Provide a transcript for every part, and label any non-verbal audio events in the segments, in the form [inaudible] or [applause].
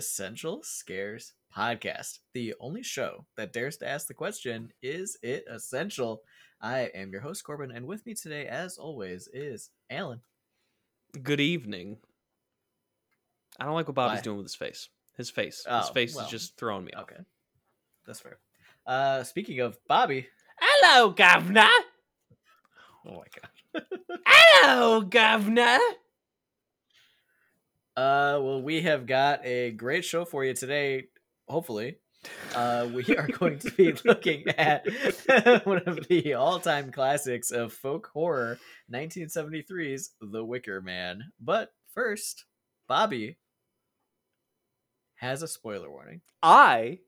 Essential Scares podcast, the only show that dares to ask the question, is it essential? I am your host, Corbin, and with me today, as always, is Alan. Good evening. I don't like what Bobby's Why? doing with his face. His face. his Oh, face well, is just throwing me off. Okay. That's fair. Uh, speaking of Bobby. Hello, governor. Oh my god. [laughs] Hello, governor. Uh, well, we have got a great show for you today. Hopefully, uh, we are going to be [laughs] looking at [laughs] one of the all-time classics of folk horror, 1973's The Wicker Man. But first, Bobby has a spoiler warning. I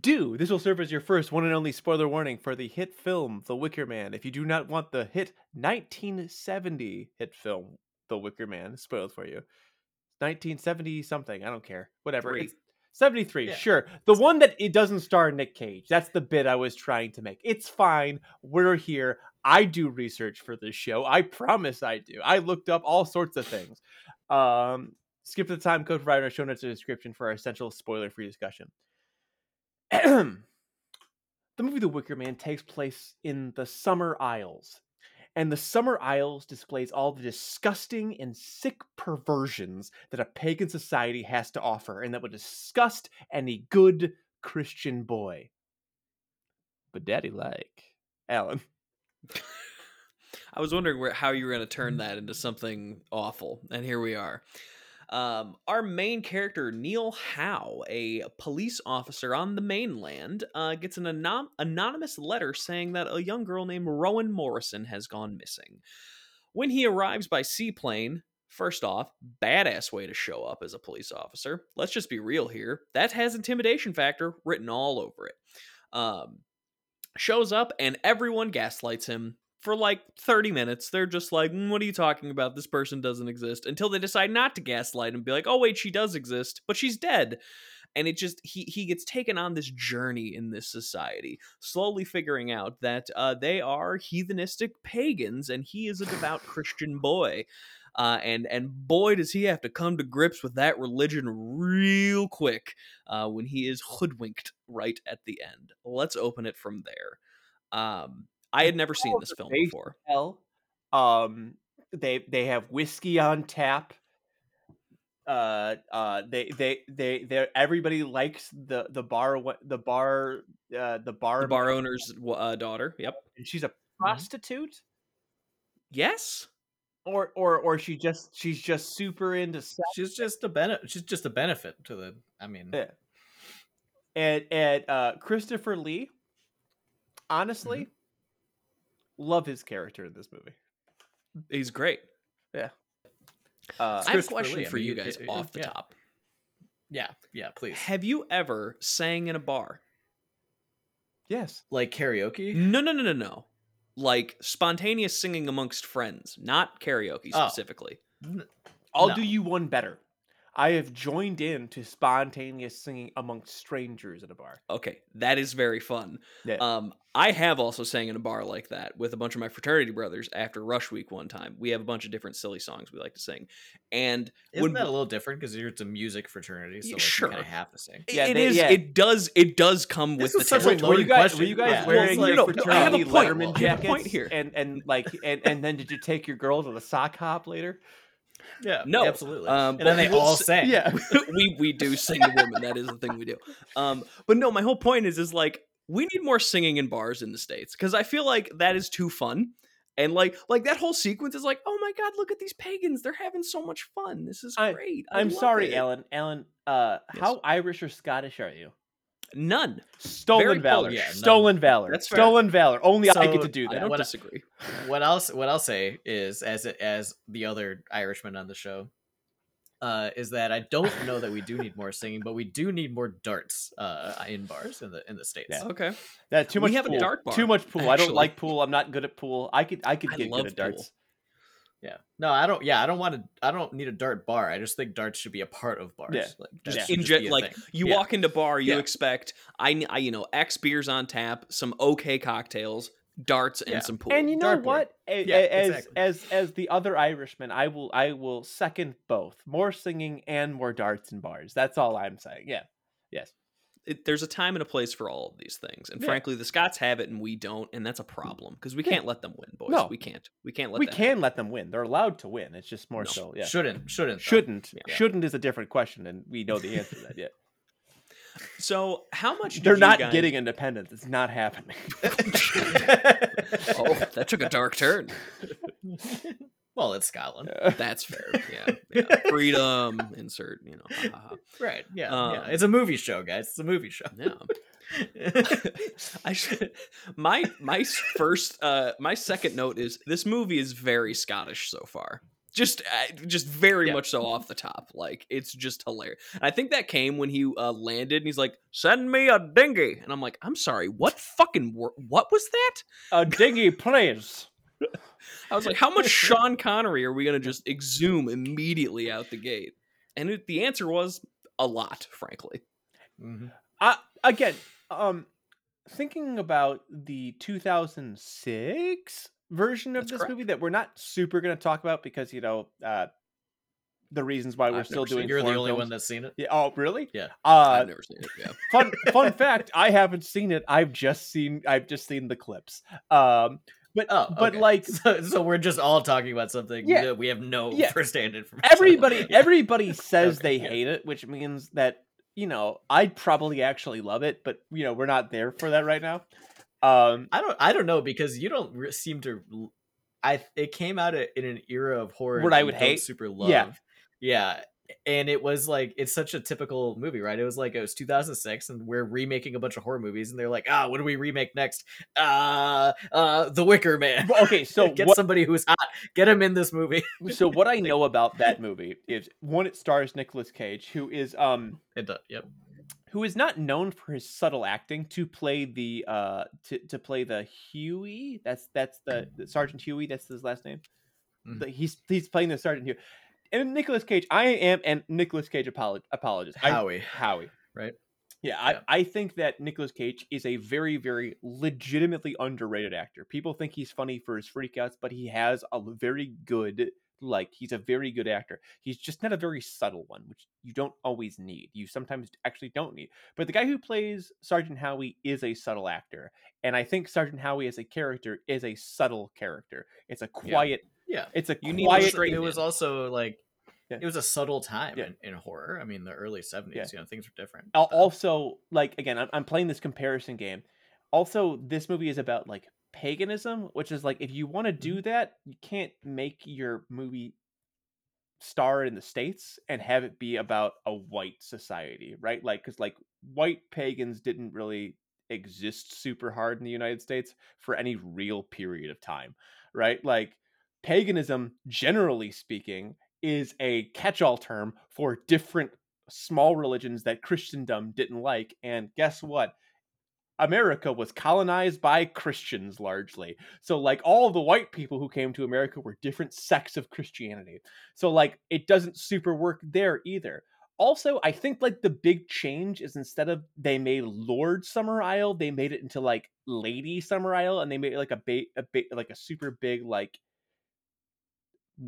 do. This will serve as your first one and only spoiler warning for the hit film The Wicker Man. If you do not want the hit 1970 hit film The Wicker Man spoiled for you, 1970 something, I don't care. Whatever. Three. It's 73, Yeah. sure. The one that it doesn't star Nick Cage. That's the bit I was trying to make. It's fine. We're here. I do research for this show. I promise I do. I looked up all sorts of things. Um, skip the time code provided in our show notes or description for our essential spoiler free discussion. [clears throat] the movie The Wicker Man takes place in the Summer Isles. And the Summer Isles displays all the disgusting and sick perversions that a pagan society has to offer and that would disgust any good Christian boy. But daddy like. Alan. [laughs] I was wondering where how you were going to turn mm-hmm. that into something awful, and here we are. Um, our main character, Neil Howe, a police officer on the mainland, uh, gets an anon- anonymous letter saying that a young girl named Rowan Morrison has gone missing. When he arrives by seaplane, first off, badass way to show up as a police officer. Let's just be real here. That has intimidation factor written all over it. Um, shows up and everyone gaslights him for like 30 minutes. They're just like, "Mm, what are you talking about? This person doesn't exist until they decide not to gaslight and be like, oh, wait, she does exist, but she's dead. And it just, he, he gets taken on this journey in this society, slowly figuring out that uh, they are heathenistic pagans and he is a devout [sighs] Christian boy. Uh, and and boy does he have to come to grips with that religion real quick uh, when he is hoodwinked right at the end. Let's open it from there. Um, I had never seen this film before. Hell. Um they they have whiskey on tap. Uh uh they they they they everybody likes the the bar the bar uh the bar The bar owner's uh, daughter. Yep. and she's a prostitute Yes. or or or she just she's just super into sex She's just a benefit. She's just a benefit to the. I mean, Yeah. and and uh Christopher Lee honestly Mm-hmm. Love his character in this movie. He's great. Yeah. Uh I have a question Lee, for you you- guys it- it- off the yeah. top. yeah, yeah. Please, Have you ever sang in a bar? yes. like karaoke. No, no, no, no, no. Like spontaneous singing amongst friends, not karaoke Oh. specifically. I'll No. do you one better. I have joined in to spontaneous singing amongst strangers at a bar. Okay, that is very fun. Yeah. Um, I have also sang in a bar like that with a bunch of my fraternity brothers after Rush Week one time. We have a bunch of different silly songs we like to sing, and Isn't when that a little different because you're it's a music fraternity, so Yeah, like, sure. you kind of have to sing. Yeah, it they- is. yeah. It does. It does come This with the such a territory. Were you loaded guys question. were you guys Yeah. wearing Well, your no, no, I have a fraternity point. Letterman I have a jackets? point here. And and like and, and then did you take your girl to the sock hop later? Yeah, No, absolutely. um, and then they we'll all s- sang. Yeah. [laughs] [laughs] we we do sing to women. That is the thing we do. Um, but no, my whole point is is like we need more singing in bars in the states because I feel like that is too fun. And like like that whole sequence is like, oh my god, look at these pagans! They're having so much fun. This is I- great. I I'm sorry, it." Alan. Alan, uh, Yes. how Irish or Scottish are you? None. Stolen Very valor. close. Yeah, none. Stolen valor. That's fair. Stolen valor. Only I get to do that. I don't What I- disagree. [laughs] what else what I'll say is as as the other Irishman on the show uh is that I don't know that we do need more singing but we do need more darts uh in bars in the in the states. Yeah. Okay. Yeah, too We much have a pool. dart bar, Too much pool. I don't like pool. I'm not good at pool. I could I could I get good at darts. Pool. Yeah. No, I don't yeah, I don't want to I don't need a dart bar. I just think darts should be a part of bars. Yeah. Like Yeah. that In just gen- like thing. you Yeah. walk into bar, you Yeah. expect I, I you know X beers on tap, some okay cocktails, darts and Yeah. some pool. And you know Dartboard. what? A- Yeah, a- as exactly. as as the other Irishman, I will I will second both. More singing and more darts and bars. That's all I'm saying. Yeah. Yes. It, there's a time and a place for all of these things, and Yeah. frankly, the Scots have it and we don't, and that's a problem because we Yeah. can't let them win, boys. No. we can't. We can't let we can let them win. They're allowed to win. It's just more No. so. Yeah. Shouldn't, shouldn't, though. Shouldn't. Yeah. Shouldn't is a different question, and we know the answer to that. yet. So, how much? They're not guys- getting independence. It's not happening. [laughs] Oh, that took a dark turn. [laughs] well, it's Scotland, Yeah. [laughs] That's fair. Yeah, yeah. freedom. Insert. You know. ha, ha, ha. right? Yeah, Um, yeah. It's a movie show, guys. It's a movie show. Yeah. [laughs] I should. My my first uh my second note is this movie is very Scottish so far. Just uh, just very Yeah. much so off the top. Like it's just hilarious. And I think that came when he uh, landed and he's like, "Send me a dinghy," and I'm like, "I'm sorry, what fucking wor- what was that?" a dinghy, please. I was like, "How much Sean Connery are we gonna just exhume immediately out the gate?" And it, the answer was a lot, frankly. Mhm. I again, um, thinking about the 2006 version of That's this correct. movie that we're not super going to talk about because you know uh, the reasons why we're I've still doing. it. You're the foreign only one that's seen it. Yeah, oh, really? Yeah. Uh, I've never seen it. Yeah. fun fun fact: I haven't seen it. I've just seen I've just seen the clips. Um, but Oh, but okay. like [laughs] so, so we're just all talking about something Yeah. that we have no Yeah. firsthand information. everybody [laughs] on. everybody says Okay, they yeah. hate it, which means that you know I'd probably actually love it, but you know we're not there for that right now. Um, I don't. I don't know because you don't re- seem to. I It came out in an era of horror What I would hate? Super love. Yeah. Yeah. And it was like it's such a typical movie, right? It was like it was 2006, and we're remaking a bunch of horror movies, and they're like, ah, what do we remake next? Uh, uh, The Wicker Man. Okay, [laughs] so get what- somebody who's hot, get him in this movie. so what I [laughs] know about that movie is one, it stars Nicolas Cage, who is um It does, yep. who is not known for his subtle acting to play the uh to, to play the Huey. That's that's the, the Sergeant Huey. That's his last name. Mhm. The- he's he's playing the Sergeant Huey. And Nicolas Cage, I am and Nicolas Cage apolog- apologist. I- Howie. Howie. Right? Yeah, Yeah. I, I think that Nicolas Cage is a very, very legitimately underrated actor. People think he's funny for his freakouts, but he has a very good, like, he's a very good actor. He's just not a very subtle one, which you don't always need. You sometimes actually don't need. But the guy who plays Sergeant Howie is a subtle actor. And I think Sergeant Howie as a character is a subtle character. It's a quiet, Yeah. It's a You need quiet. straight it was also like Yeah. it was a subtle time Yeah. in, in horror. I mean, the early 70s, Yeah. you know, things were different. But- also like again I'm, I'm playing this comparison game also this movie is about like paganism which is like if you want to Mm-hmm. do that you can't make your movie star in the states and have it be about a white society right like because like white pagans didn't really exist super hard in the united states for any real period of time right like paganism generally speaking is a catch-all term for different small religions that Christendom didn't like. And guess what? America was colonized by Christians largely. So, like, all the white people who came to America were different sects of Christianity. So, like, it doesn't super work there either. Also, I think like the big change is instead of they made Lord Summerisle, they made it into like Lady Summer Isle, and they made like a ba- a like a super big like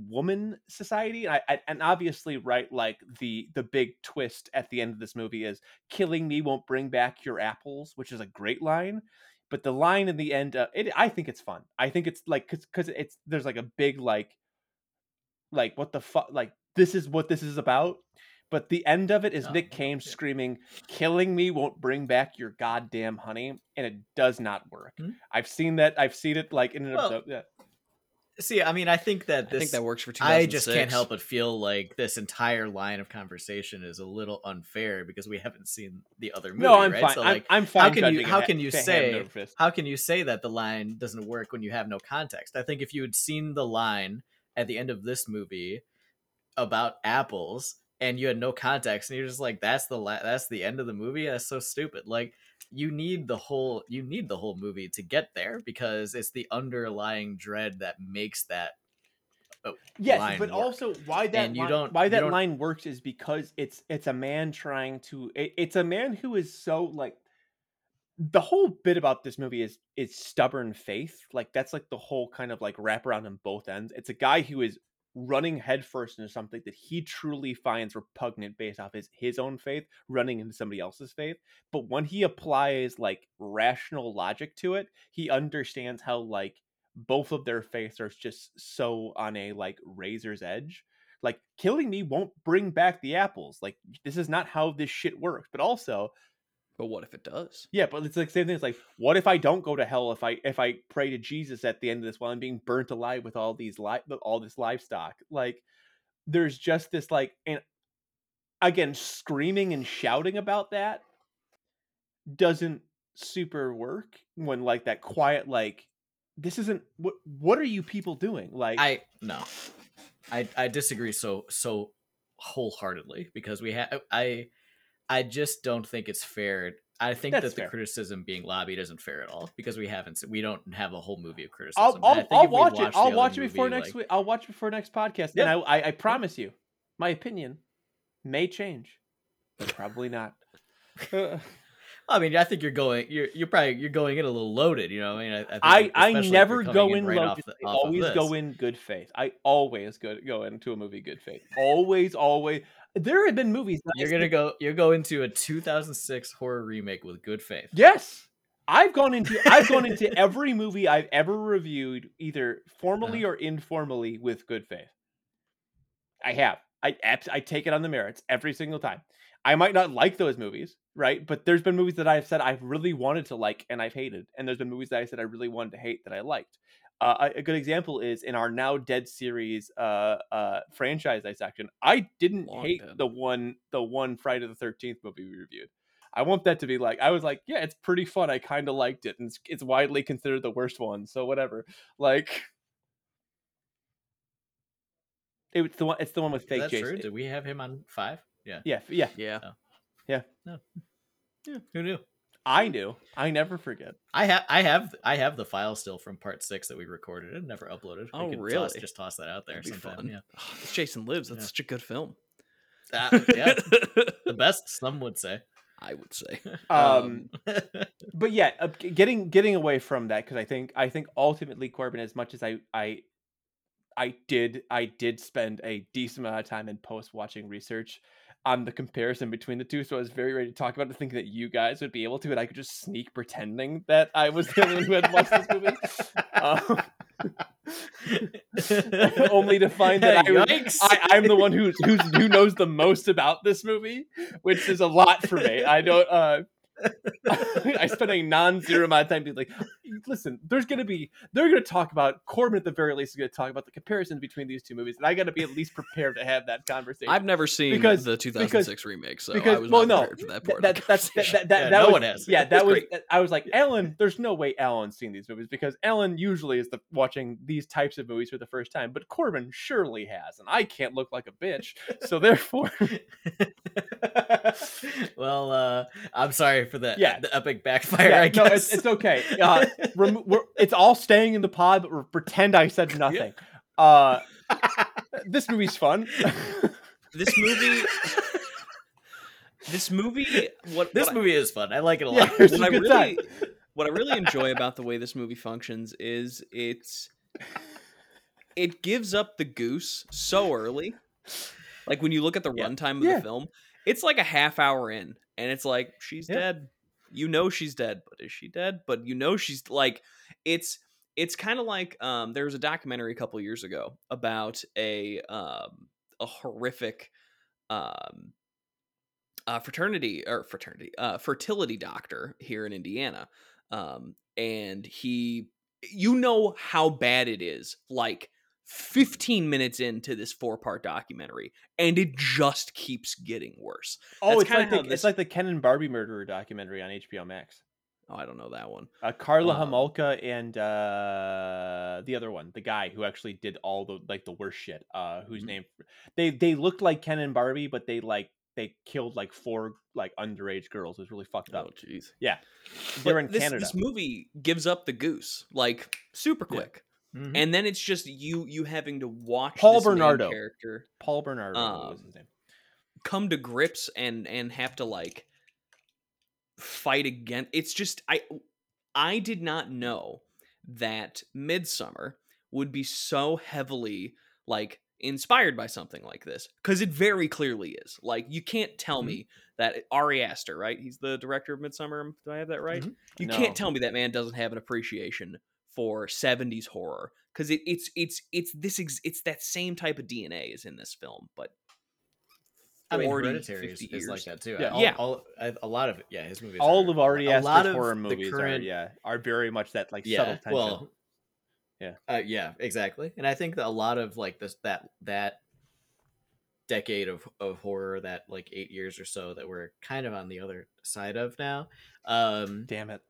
woman society I, I, and obviously right like the the big twist at the end of this movie is killing me won't bring back your apples which is a great line but the line in the end uh, it i think it's fun i think it's like because it's there's like a big like like what the fuck like this is what this is about but the end of it is Oh, nick cage yeah. screaming killing me won't bring back your goddamn honey and it does not work Hmm. i've seen that i've seen it like in an Well, episode yeah. See, I mean, I think that I this think that works for I just can't help but feel like this entire line of conversation is a little unfair because we haven't seen the other movie. no i'm right? fine So, I'm, like, I'm fine how can you how can you say how can you say that the line doesn't work when you have no context? I think if you had seen the line at the end of this movie about apples and you had no context and you're just like that's the la- that's the end of the movie that's so stupid like you need the whole you need the whole movie to get there because it's the underlying dread that makes that uh, yes line but work. also why that line, don't- why that line works is because it's it's a man trying to it, it's a man who is so like the whole bit about this movie is is stubborn faith. Like that's like the whole kind of like wraparound on both ends. It's a guy who is running headfirst into something that he truly finds repugnant based off his his own faith, running into somebody else's faith. But when he applies like rational logic to it, he understands how like both of their faiths are just so on a like razor's edge. Like killing me won't bring back the apples. Like this is not how this shit works. But also, But what if it does? yeah, but it's like same thing. It's like, what if I don't go to hell if I if I pray to Jesus at the end of this while I'm being burnt alive with all these li- all this livestock? Like, there's just this like, and again, screaming and shouting about that doesn't super work when like that quiet like this isn't what what are you people doing like I no, I I disagree so so wholeheartedly because we have I I just don't think it's fair. I think That's that the fair. criticism being lobbied isn't fair at all because we haven't we don't have a whole movie of criticism. I'll I'll, think I'll watch it. I'll watch it before movie, next like- week. I'll watch it before next podcast, and I, I I promise you, my opinion may change, but probably not. [laughs] [laughs] I mean, I think you're going. You're you're probably you're going in a little loaded. You know, I mean, I I, I I never go in right loaded. the- I of always go in good faith. I always go go into a movie good faith. Always, always. There have been movies. You're gonna said- go. You're going to a 2006 horror remake with good faith. Yes. I've gone into I've gone into every movie I've ever reviewed, either formally Uh-huh. or informally, with good faith. I have. I I take it on the merits every single time. I might not like those movies, right? But there's been movies that I've said I've really wanted to like and I've hated, and there's been movies that I said I really wanted to hate that I liked. Uh, a good example is in our now dead series uh, uh, franchise dissection. I didn't Long hate dead. the one the one Friday the Thirteenth movie we reviewed. I want that to be like I was like, yeah, it's pretty fun. I kind of liked it, and it's, it's widely considered the worst one. So whatever. Like, it's the one. It's the one with Is fake that Jason. true? Did we have him on five? Yeah. Yeah, f- yeah. Yeah. [laughs] Yeah. Who knew? I knew. I never forget. I have I have I have the file still from part six that we recorded and never uploaded. We Oh, could Toss, really? just toss that out there That'd be sometime. fun. Yeah. [sighs] Oh, Jason Lives. That's Yeah. such a good film. Ah, [laughs] yeah. the best, some would say. I would say. [laughs] Um, but yeah, getting getting away from that because I think I think ultimately Corbin, as much as I I I did I did spend a decent amount of time in post watching research on the comparison between the two, so I was very ready to talk about it, thinking that you guys would be able to, and I could just sneak pretending that I was the only one who had watched this movie. Um, [laughs] only to find that [laughs] I, I, I'm the one who's, who's who knows the most about this movie, which is a lot for me. I don't. uh [laughs] I spent a non-zero amount of time being like, listen, there's gonna be they're gonna talk about Corbin at the very least is gonna talk about the comparisons between these two movies, and I gotta be at least prepared to have that conversation. I've never seen Because- the 2006 remake, so I because- was well, no, for that part. that, that's that, that, that, [laughs] Yeah, that no was, one has. Yeah, that was. great. I was like, Ellen. There's no way Ellen's seen these movies because Ellen usually is the watching these types of movies for the first time, but Corbin surely has, and I can't look like a bitch, so therefore, [laughs] well, uh, I'm sorry for the Yeah. the epic backfire. yeah, I no, guess it's, it's okay. [laughs] Uh, we're, it's all staying in the pod, but we're, pretend I said nothing. Uh, this movie's fun. [laughs] this movie. this movie. What this what I- movie is fun. I like it a lot. it's what a I really, time. what I really enjoy about the way this movie functions is it's it gives up the goose so early. Like when you look at the Yeah. runtime of Yeah. the film, it's like a half hour in, and it's like she's Yeah. dead. You know she's dead, but is she dead? But you know she's like it's it's kind of like um there was a documentary a couple years ago about a um a horrific um uh, fraternity or fraternity uh, fertility doctor here in Indiana, um, and he, you know how bad it is. Like 15 minutes into this four part documentary, and it just keeps getting worse. oh, That's it's like the, how it's like the Ken and Barbie murderer documentary on HBO Max. Oh, I don't know that one. Uh, Karla Um, Homolka and uh, the other one, the guy who actually did all the like the worst shit. Uh, whose Mhm. name? They they looked like Ken and Barbie, but they like they killed like four like underage girls. It was really fucked up. Oh, jeez. Yeah, they're in this, Canada. This movie gives up the goose like super Yeah. Mhm. and then it's just you you having to watch Paul Bernardo. character Paul Bernardo was Um, his name. come to grips and and have to like fight again. it's just I I did not know that Midsommar would be so heavily like inspired by something like this because it very clearly is. Like you can't tell Mhm. me that Ari Aster, right? He's the director of Midsommar. Do I have that right? Mhm. You No. can't tell me that man doesn't have an appreciation for 70s horror because it, it's it's it's this ex- it's that same type of DNA is in this film, but I mean, 40, Hereditary is, is like that too. Yeah. all, Yeah. all, I- a lot of yeah, his movies. All are, of Ari a lot Aster's of horror movies current- are yeah are very much that like yeah, subtle tension. well, Yeah. uh, yeah, exactly. And I think that a lot of like this that that decade of of horror, that like eight years or so that we're kind of on the other side of now, um, Damn it.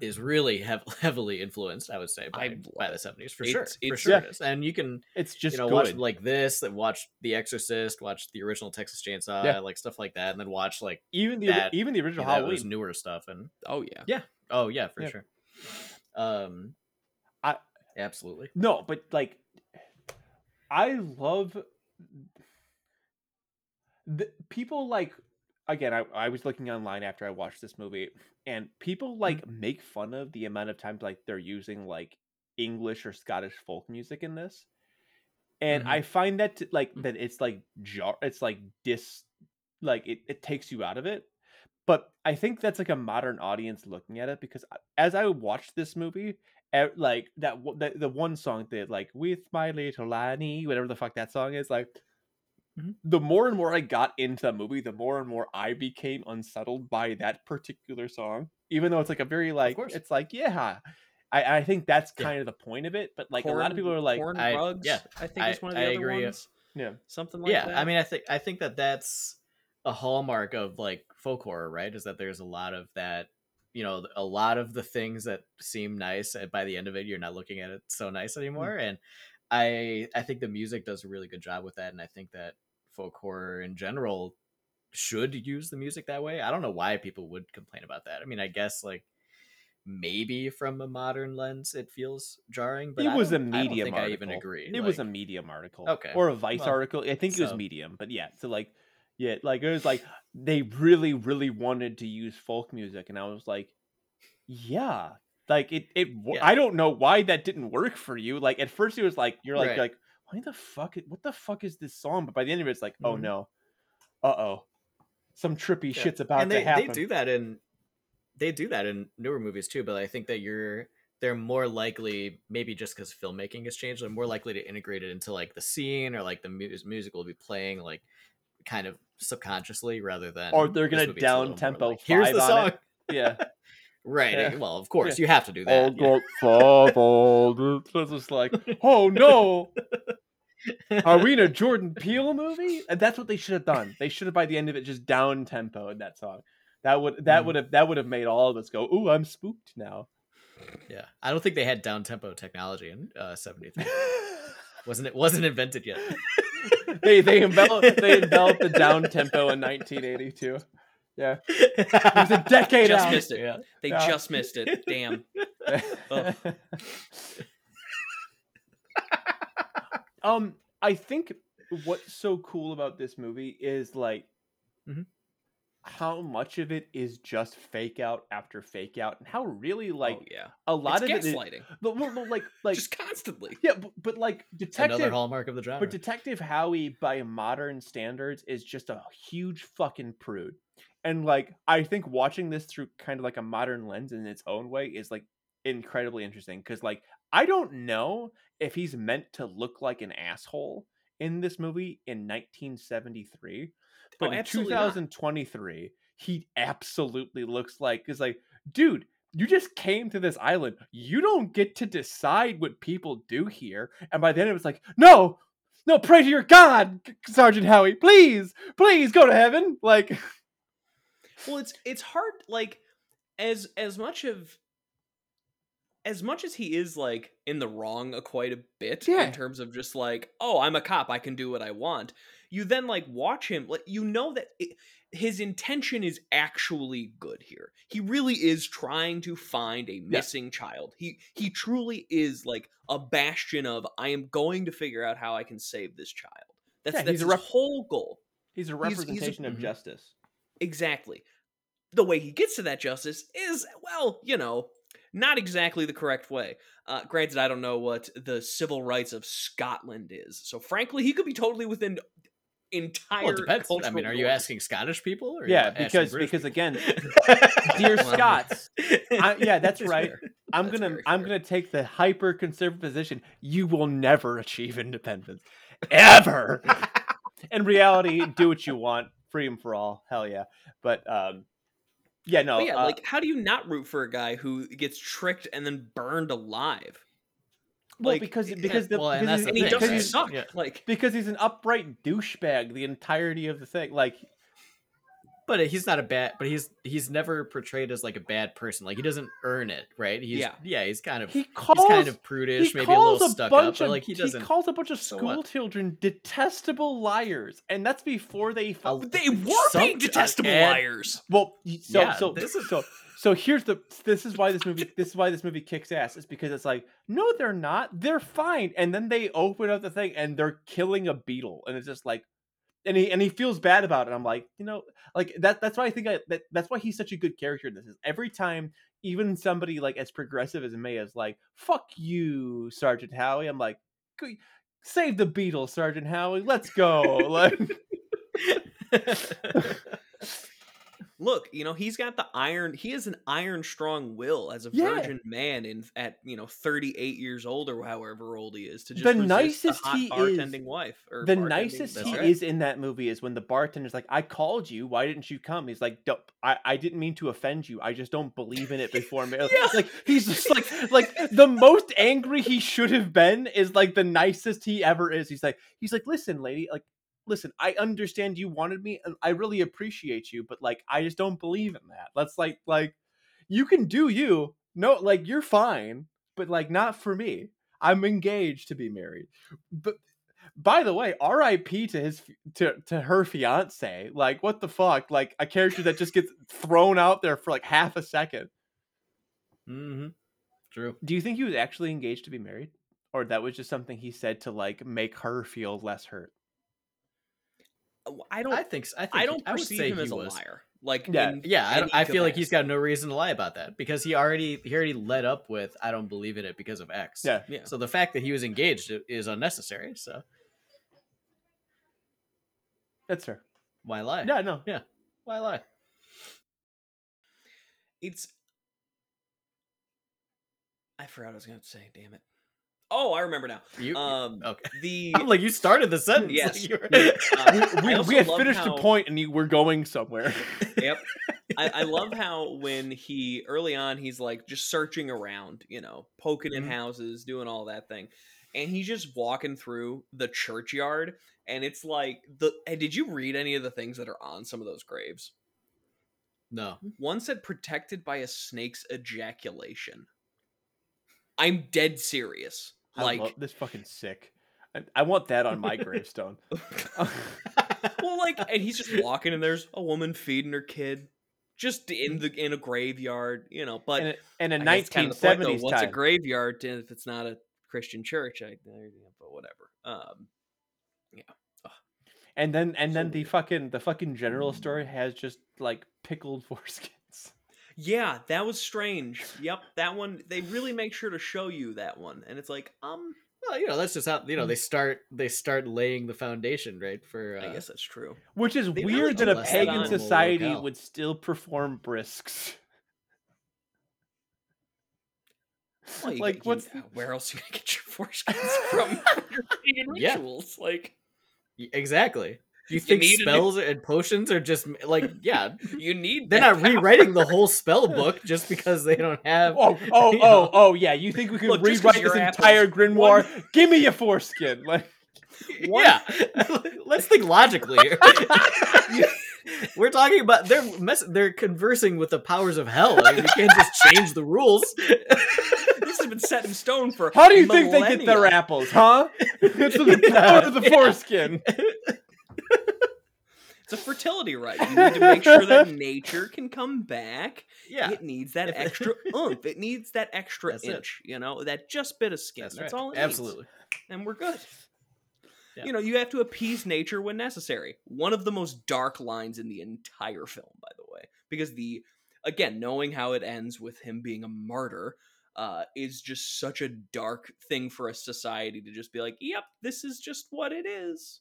Is really hev- [laughs] heavily influenced. I would say by, by the seventies for It's- sure. for sure, Yeah. it is. And you can It's just you know good. watch like this, that watch The Exorcist, watch the original Texas Chainsaw, Yeah. like stuff like that, and then watch like even the that- even the you original know, Halloween. was newer stuff and oh yeah, yeah. Oh yeah, for Yeah. sure. Um, I- absolutely. No, but like, I love the people like. Again, I, I was looking online after I watched this movie, and people like make fun of the amount of times like they're using like English or Scottish folk music in this, and Mhm. I find that t- like that it's like jar, it's like dis, like it, it takes you out of it. But I think that's like a modern audience looking at it because as I watched this movie, like that one- the, the one song that like with my little Annie, whatever the fuck that song is, like Mhm. the more and more I got into the movie, the more and more I became unsettled by that particular song. Even though it's like a very like it's like yeah, I I think that's Yeah. kind of the point of it. But like a lot of people are like corn I- rugs. yeah, I think I- is one of the I other agree. ones. yeah Something like yeah, that. I mean, I think I think that that's a hallmark of like folk horror, right? Is that there's a lot of that. You know, a lot of the things that seem nice, and by the end of it, you're not looking at it so nice anymore. And I, I think the music does a really good job with that, and I think that folk horror in general should use the music that way. I don't know why people would complain about that. I mean, I guess like maybe from a modern lens it feels jarring, but it was a I medium think article. I even agree. It was a medium article. Okay, Or a Vice well, article. I think it was medium, but yeah. So like, yeah, like it was like they really, really wanted to use folk music, and I was like, yeah, like it. It. Yeah. I don't know why that didn't work for you. Like at first, it was like you're like Right. like why the fuck? What the fuck is this song? But by the end of it, it's like, oh Mhm. no, uh oh, some trippy Yeah. shit's about and to they, happen. they do that in they do that in newer movies too but i think that you're they're more likely maybe just because filmmaking has changed they're more likely to integrate it into like the scene or like the mu- music will be playing like kind of subconsciously rather than Or they're gonna movie, it's a little more down-tempo like, here's the song it." yeah. [laughs] right Yeah. well of course you have to do Oh, that yeah. God, Father. It's just like, [laughs] oh no, [laughs] are we in a Jordan Peele movie? And that's what they should have done. They should have by the end of it just down tempo in that song. That would that Mhm. would have that would have made all of us go, "Ooh, I'm spooked now." yeah i don't think they had down tempo technology in uh 73 [laughs] wasn't it wasn't invented yet they they enveloped they enveloped the down tempo in 1982. Yeah, it was a decade Just out. missed it. yeah they Yeah. just missed it. Damn. Ugh. [laughs] um, I think what's so cool about this movie is like Mhm. How much of it is just fake out after fake out, and how really like oh, yeah. a lot it's of it is gaslighting. no, no, no, like [laughs] like just constantly. yeah, but, but like another hallmark of the genre But Detective Howie, by modern standards, is just a huge fucking prude. And like, I think watching this through kind of like a modern lens in its own way is like incredibly interesting because, like, I don't know if he's meant to look like an asshole in this movie in 1973, but Oh, in absolutely not. 2023, he absolutely looks like is like, dude. You just came to this island. You don't get to decide what people do here. And by then it was like, no, no, pray to your God, Sergeant Howie. Please, please go to heaven. Like, Well, it's it's hard like as as much of as much as he is like in the wrong quite a bit Yeah. in terms of just like, oh, I'm a cop, I can do what I want. You then like watch him, like you know that it, his intention is actually good here. He really is trying to find a missing child. He he truly is like a bastion of I am going to figure out how I can save this child. That's Yeah, that's his rep- whole goal. he's a He's- he's a- representation of mhm. justice. Exactly. the way he gets to that justice is, well, you know, not exactly the correct way. Uh, granted, I don't know what the civil rights of Scotland is, so frankly, he could be totally within entire. Well, it depends. I mean, are you asking Scottish people? Or Yeah, asking because British because again, [laughs] dear Scots, I, yeah, that's That's [laughs] right. fair. I'm That's gonna I'm fair. gonna take the hyper conservative position. You will never achieve independence, ever. [laughs] In reality, do what you want, freedom for all, hell yeah. But um, yeah, no, But yeah, uh, like, how do you not root for a guy who gets tricked and then burned alive? Well, like, because it- because the, well, and because that's And the he thing, doesn't right? he's, suck. Yeah. Like, because he's an upright douchebag the entirety of the thing. Like But he's not a bad. But he's he's never portrayed as like a bad person. Like he doesn't earn it, right? He's Yeah. yeah. He's kind of he he's kind of prudish, maybe a calls little stuck up, bunch but like he doesn't. calls a bunch of school what? children detestable liars, and that's before they. fu- I'll- they were being detestable and- liars. Well, so Yeah, so this is- so so here's the this is why this movie [laughs] this is why this movie kicks ass. Is because it's like no, they're not. They're fine, and then they open up the thing and they're killing a beetle, and it's just like. And he and he feels bad about it. I'm like, you know, like that. That's why I think I, that that's why he's such a good character in this. Is every time, even somebody like as progressive as May is like, "Fuck you, Sergeant Howie." I'm like, save the beetle, Sergeant Howie. Let's go. [laughs] like, [laughs] Look, you know, he's got the iron. He has an iron strong will as a Yeah. virgin man, in at you know thirty eight years old or however old he is to just The nicest he is- wife. Or the bartending- nicest he right. is in that movie is when the bartender's like, "I called you. Why didn't you come?" He's like, "Don't- "I I didn't mean to offend you. I just don't believe in it [laughs] before me." Yeah. Like he's just like [laughs] like the most angry he should have been is like the nicest he ever is. He's like he's like, "Listen, lady, like." Listen, I understand you wanted me, and I really appreciate you, but like, I just don't believe in that. That's like, like, you can do you. No, like, you're fine, but like, not for me. I'm engaged to be married. But by the way, R.I.P. to his to to her fiance. Like, what the fuck? Like a character that just gets thrown out there for like half a second. hmm True. Do you think he was actually engaged to be married, or that was just something he said to like make her feel less hurt? I don't. I think. s- I think. I don't I would perceive say him as a was. liar. Like, Yeah. in Yeah, I, I feel like he's got no reason to lie about that because he already he already led up with I don't believe in it because of X. Yeah, Yeah. So the fact that he was engaged is unnecessary. So that's her. why lie? Yeah, no. Yeah. Why lie? It's. I forgot what I was going to say. Damn it. Oh, I remember now. You, Um, okay. [laughs] the I'm like you started the sentence. Yes. [laughs] Like were- [laughs] uh, We, we had finished how- the point, and you were going somewhere. yep. I, I love how when he early on he's like just searching around, you know, poking in Mhm. houses, doing all that thing, and he's just walking through the churchyard, and it's like the. And did you read any of the things that are on some of those graves? no. One said protected by a snake's ejaculation. I'm dead serious. Like, love- this fucking sick. I, I want that on my gravestone. [laughs] [laughs] well, like, and he's just walking, and there's a woman feeding her kid, just in the in a graveyard, you know. But and, a- and a I guess kind of the point, though, 1970s What's a graveyard if it's not a Christian church? I, but whatever. Um, Yeah. And then and then the fucking the fucking general story has just like pickled [laughs] foreskins. Yeah, that was strange. Yep, that one. They really make sure to show you that one, and it's like, um, Well, you know that's just how you know they start they start laying the foundation right for. Uh, I guess that's true. Which is They weird that a pagan animal society would still perform brisks. Well, you [laughs] Like, get- you- what's- where else you gonna get your [laughs] foreskins from? for your pagan Yeah. rituals, like exactly. Do you think need a new- spells and potions are just like yeah? [laughs] you need. They're not power. rewriting the [laughs] whole spell book just because they don't have. Oh, [laughs] oh, oh, know. oh, yeah. You think we could Look, rewrite this entire grimoire? Give me your foreskin. Like, Yeah, let's think logically. We're talking about they're mess- they're conversing with the powers of hell. Like, you can't just change the rules. this has been set in stone for. how do you think they get their apples, huh? it's the power of the Yeah. foreskin. [laughs] It's a fertility right. You need to make sure that [laughs] nature can come back. Yeah, It needs that If- extra [laughs] oomph. It needs that extra That's it. inch. You know, that just bit of skin. that's, That's, right. all it needs. Absolutely. and we're good. Yeah. You know, you have to appease nature when necessary. One of the most dark lines in the entire film, by the way, because the again knowing how it ends with him being a martyr uh, is just such a dark thing for a society to just be like, "Yep, this is just what it is.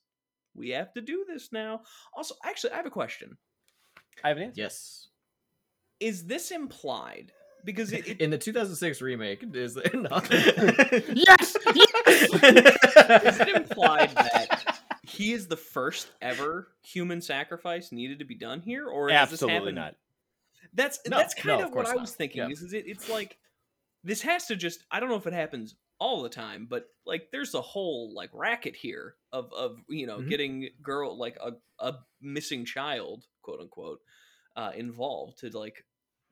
We have to do this now." Also, actually, I have a question. I have an answer. Yes. Is this implied? Because it, it [laughs] In the 2006 remake, is it not? [laughs] Yes. is it implied that he is the first ever human sacrifice needed to be done here, or has this Absolutely happened not. That's No, that's kind no, of of what course I was thinking. Yeah. Is it, it's like this has to just I don't know if it happens all the time, but like there's a whole like racket here of of you know Mhm. getting girl like a a missing child quote unquote uh involved to like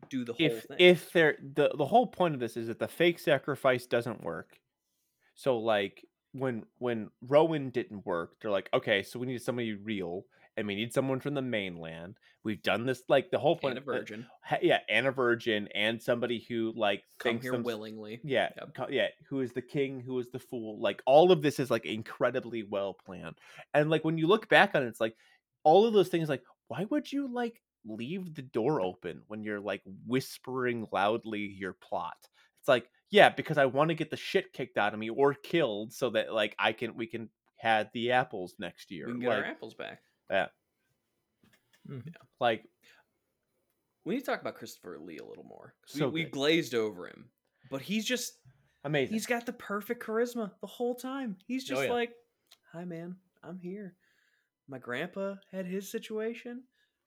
do the whole If thing. if there the the whole point of this is that the fake sacrifice doesn't work. So like when when Rowan didn't work, they're like, okay, so we need somebody real, and we need someone from the mainland. We've done this like the whole point. and a virgin ha- yeah, and a virgin, and somebody who like come thinks here them- willingly. Yeah, Yep. co- yeah. Who is the king? Who is the fool? Like all of this is like incredibly well planned, and like when you look back on it, it's like all of those things. Like, why would you like leave the door open when you're like whispering loudly your plot? It's like, yeah, because I want to get the shit kicked out of me or killed, so that like I can we can have the apples next year. We can get like, our apples back. Hmm. like We need to talk about Christopher Lee a little more. So we, we glazed over him, but he's just amazing. he's got the perfect charisma the whole time. He's Oh, just yeah. like, "Hi, man, I'm here. My grandpa had his situation.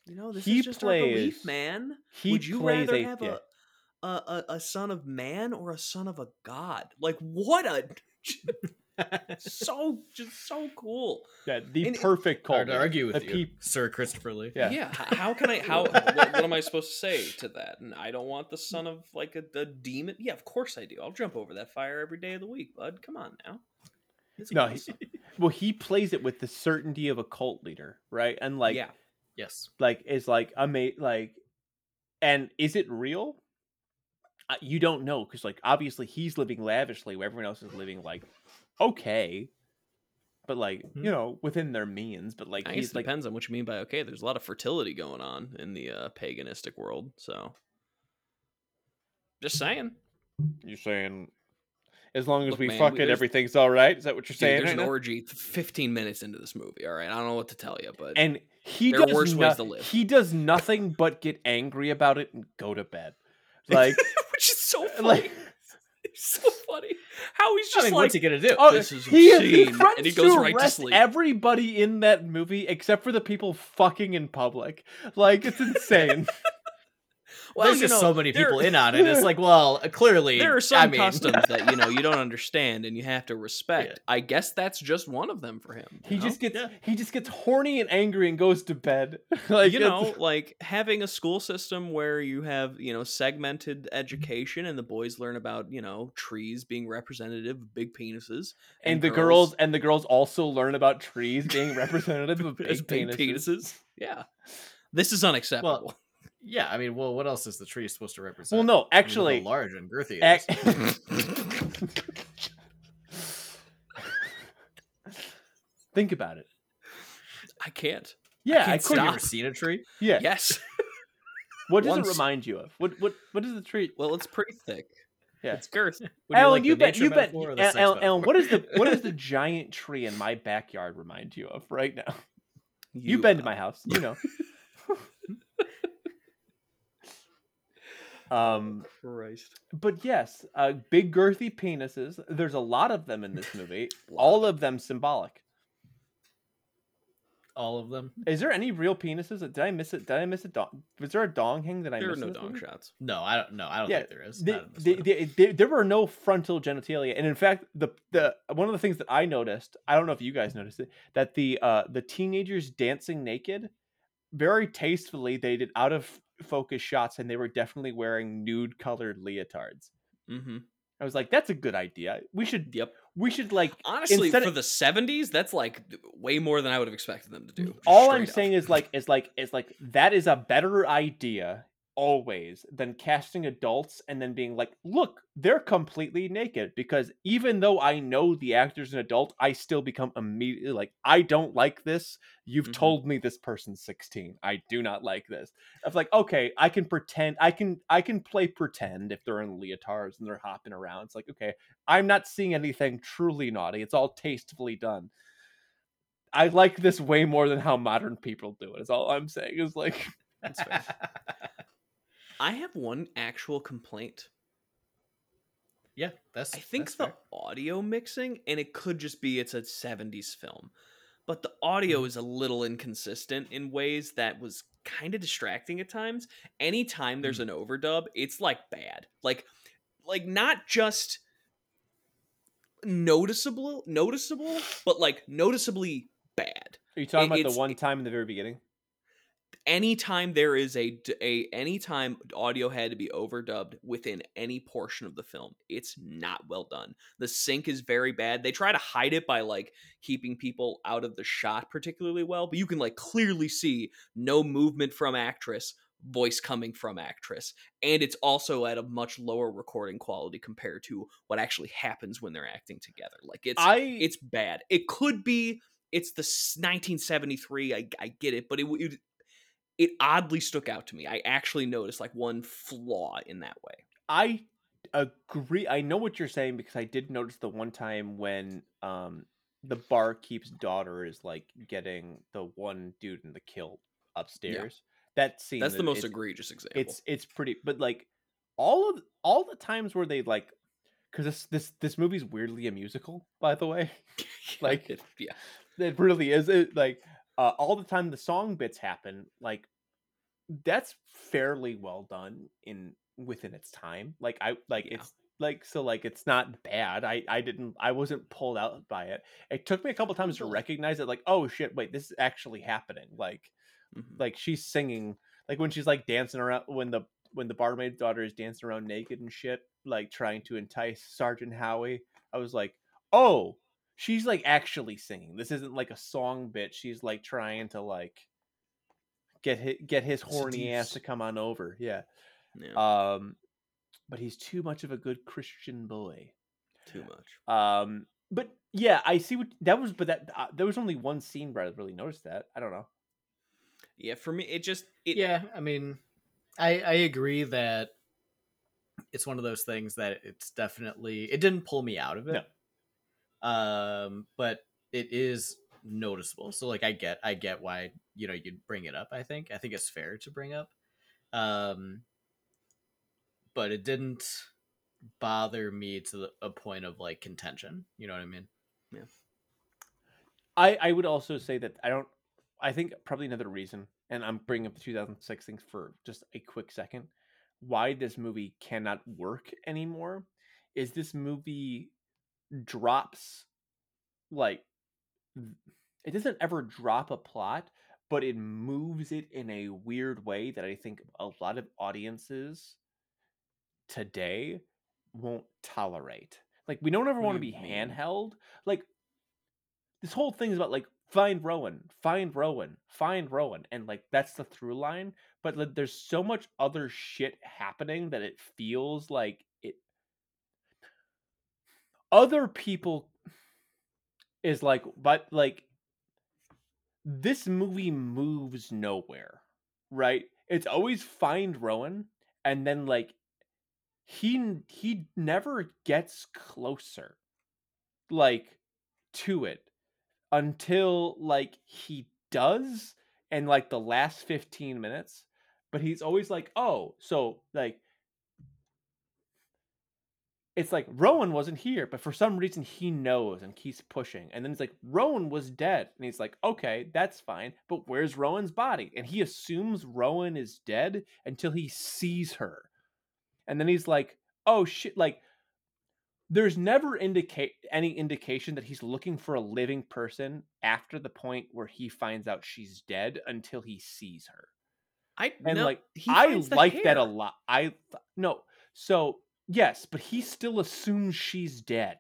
You know, this He is just our belief, man. Would you plays rather a- have yeah. a a a son of man or a son of a god? Like, what a [laughs] [laughs] [laughs] so just so cool. yeah, the and it- perfect call. Hard to argue with The you, peop- Sir Christopher Lee. Yeah. Yeah. [laughs] How can I? How? [laughs] what, what am I supposed to say to that? And I don't want the son of like a, a demon. Yeah, of course I do. I'll jump over that fire every day of the week, bud. Come on now. It's No, he- well, he plays it with the certainty of a cult leader, right? And like, yeah. Yes. like is like ama- like, and is it real? Uh, you don't know because like obviously he's living lavishly, where everyone else is living like okay, but like Hmm. you know within their means. But like I guess he's it like depends on what you mean by okay. There's a lot of fertility going on in the uh, paganistic world, so just saying. you're saying, as long as Look, we man, fuck we- it, everything's all right. Is that what you're Dude, saying? there's right an now? orgy 15 minutes into this movie. All right, I don't know what to tell you, but and he does worse no- ways to live. He does nothing but get angry about it and go to bed. [laughs] Like, which is so [laughs] funny. like [laughs] it's so funny how he's I just mean, like what's he gonna do? Oh, This is he, obscene, he and he goes to right to arrest sleep. everybody in that movie except for the people fucking in public. Like it's [laughs] insane. Well, There's just know, so many there- people in on it. It's like, [laughs] well, uh, clearly, There are some I mean, customs that you know you don't [laughs] understand and you have to respect. Yeah. I guess that's just one of them for him. he know? just gets Yeah. he just gets horny and angry and goes to bed. [laughs] like you know, like having a school system where you have, you know, segmented education and the boys learn about, you know, trees being representative of big penises. and, the girls and the girls also learn about trees being representative of big, big penises. penises. Yeah. This is unacceptable. Yeah. I mean, well, what else is the tree supposed to represent? Well, no, I mean, actually, large and girthy. Ac- [laughs] think about it. I can't. Yeah, I, Can't could. stop. stop. Ever seen a tree? Yeah. Yes. [laughs] What does Once. it remind you of? What what what is the tree? Well, it's pretty thick. Yeah. It's girth. Would you Alan, like you the bet. You bet. metaphor or the Alan, Alan, Alan, what is the metaphor? what does [laughs] the giant tree in my backyard remind you of right now? You've been to uh, my house, you know. Um, Christ. but yes, uh, big girthy penises. There's a lot of them in this movie. [laughs] All of them symbolic. all of them? Is there any real penises? Did I miss it? Did I miss a dong? Was there a dong hang that I There are missed? no in this dong movie? shots. No, I don't. No, I don't Yeah, think there is. the- Not in this the- the- the- there were no frontal genitalia, and in fact, the the one of the things that I noticed, I don't know if you guys noticed it, that the uh the teenagers dancing naked, very tastefully, they did out of focus shots, and they were definitely wearing nude colored leotards. Mm-hmm. I was like, that's a good idea. We should Yep. we should like Honestly, for of- the 70s, that's like way more than I would have expected them to do. all I'm up. saying is like is like is like that is a better idea always than casting adults and then being like, look, they're completely naked. Because even though I know the actor's an adult, I still become immediately like, I don't like this. You've Mhm. told me this person's 16. I do not like this. I was like, okay, I can pretend I can I can play pretend if they're in leotards and they're hopping around. It's like, okay, I'm not seeing anything truly naughty. It's all tastefully done. I like this way more than how modern people do it. Is all I'm saying. Is like. [laughs] [laughs] I have one actual complaint. yeah, that's. I think that's the fair. audio mixing, and it could just be it's a 70s film, but the audio Mm-hmm. is a little inconsistent in ways that was kind of distracting at times. Anytime there's Mm. an overdub, it's like bad. Like like not just noticeable noticeable, but like noticeably bad. Are you talking It- about the one time in the very beginning? Anytime there is a, a anytime audio had to be overdubbed within any portion of the film it's not well done the sync is very bad they try to hide it by like keeping people out of the shot particularly well but you can like clearly see no movement from actress voice coming from actress and it's also at a much lower recording quality compared to what actually happens when they're acting together like it's I it's bad. It could be it's the 1973. I I get it, but it it, it oddly stuck out to me. I actually noticed like one flaw in that way. I agree. I know what you're saying because I did notice the one time when um the barkeep's daughter is like getting the one dude in the kill upstairs. That scene That's the most egregious example. it's it's pretty but like all of all the times where they like because this this this movie's weirdly a musical by the way [laughs] like- It- yeah, it really is it like uh, all the time the song bits happen like that's fairly well done in within its time like i like Yeah. it's like so like it's not bad i i didn't i wasn't pulled out by it it took me a couple times to recognize it like oh shit wait this is actually happening like Mhm. like she's singing like when she's like dancing around when the when the barmaid's daughter is dancing around naked and shit like trying to entice sergeant howie i was like oh she's like actually singing. This isn't like a song bit she's like trying to like get his, get his horny ass to come on over. Yeah. Yeah, um but he's too much of a good christian boy. Too much. um but yeah i see what that was but that uh, there was only one scene where i really noticed that. I don't know. Yeah, for me, it just it, yeah, I mean, I I agree that it's one of those things that it's definitely it didn't pull me out of it. Um, but it is noticeable. So like I get I get why, you know, you'd bring it up, I think. I think it's fair to bring up. Um but it didn't bother me to the, a point of like contention. You know what I mean? Yeah. I I would also say that I don't. I think probably another reason, and I'm bringing up the 2006 things for just a quick second. Why this movie cannot work anymore is this movie drops like it doesn't ever drop a plot, but it moves it in a weird way that I think a lot of audiences today won't tolerate. Like we don't ever want to be handheld. Like this whole thing is about like find Rowan, find Rowan, find Rowan, and like that's the through line. But like, there's so much other shit happening that it feels like. Other people is like, but like this movie moves nowhere, right? It's always find Rowan, and then like he he never gets closer, like to it until like he does in like the last 15 minutes but he's always like oh so like it's like rowan wasn't here but for some reason he knows and keeps pushing and then it's like rowan was dead and he's like okay that's fine but where's rowan's body and he assumes rowan is dead until he sees her and then he's like oh shit like there's never indicate any indication that he's looking for a living person after the point where he finds out she's dead until he sees her. I And no, like I like that a lot. I no. So, yes, but he still assumes she's dead.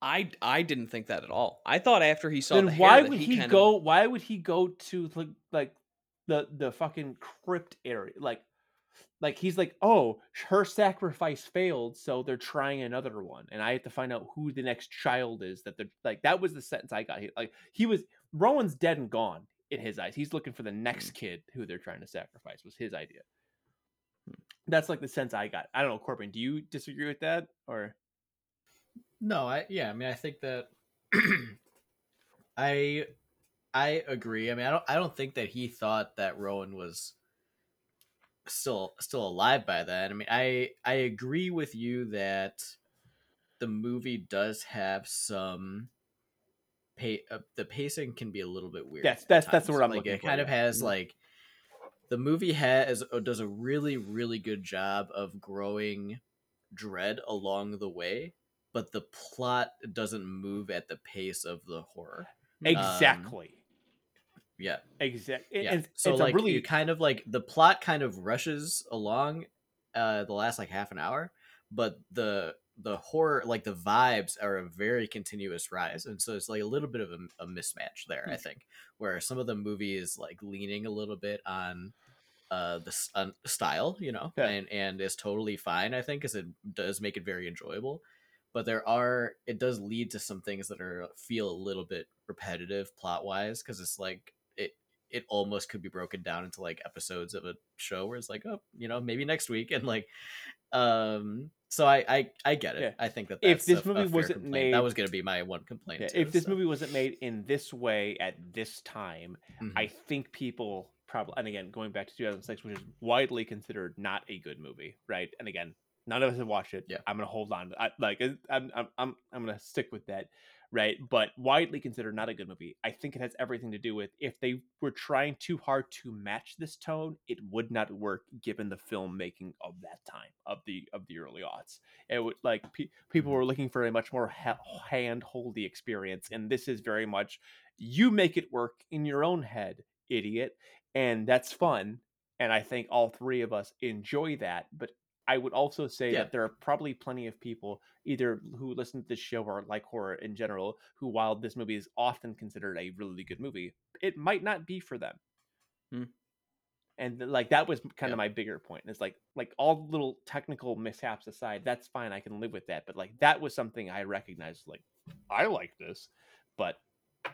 I I didn't think that at all. I thought after he saw then the why would he, he, kind of- go why would he go to like like the the fucking crypt area? Like like he's like, oh, her sacrifice failed, so they're trying another one, and I have to find out who the next child is that they're like. That was the sentence I got. He, like he was Rowan's dead and gone in his eyes. He's looking for the next hmm. kid who they're trying to sacrifice. Was his idea. Hmm. That's like the sense I got. I don't know, Corbin. Do you disagree with that or? No, I yeah, I mean I think that [clears throat] I I agree. I mean I don't I don't think that he thought that Rowan was still still alive by then. I mean I I agree with you that the movie does have some pay uh, the pacing can be a little bit weird. That's that's that's the word I'm like looking it for. kind of has Mhm. like the movie has uh, does a really really good job of growing dread along the way but the plot doesn't move at the pace of the horror exactly. yeah exactly. yeah so it's like really you kind of like the plot kind of rushes along uh the last like half an hour but the the horror like the vibes are a very continuous rise and so it's like a little bit of a, a mismatch there i Hmm. think where some of the movie is like leaning a little bit on uh the s- on style you know Yeah. and and is totally fine i think because it does make it very enjoyable but there are it does lead to some things that are feel a little bit repetitive plot wise because it's like it it almost could be broken down into like episodes of a show where it's like oh you know maybe next week [laughs] and like um so i i, I get it Yeah. i think that If this a- a movie fair wasn't complaint. made- that was going to be my one complaint yeah, too, if this so. movie wasn't made in this way at this time, Mhm. I think people probably and again going back to 2006, which is widely considered not a good movie, right? And again, none of us have watched it. Yeah. I'm gonna hold on. I, like I'm, I'm I'm I'm gonna stick with that, right? But widely considered not a good movie. I think it has everything to do with if they were trying too hard to match this tone, it would not work given the filmmaking of that time of the of the early aughts. It would like pe- people were looking for a much more ha- hand holdy experience, and this is very much you make it work in your own head, idiot, and that's fun. And I think all three of us enjoy that. But I would also say Yeah. that there are probably plenty of people either who listen to this show or like horror in general, who while this movie is often considered a really good movie, it might not be for them. Hmm. And like that was kind Yeah. of my bigger point. It's like like all little technical mishaps aside, that's fine. I can live with that. But like that was something I recognized. Like I like this, but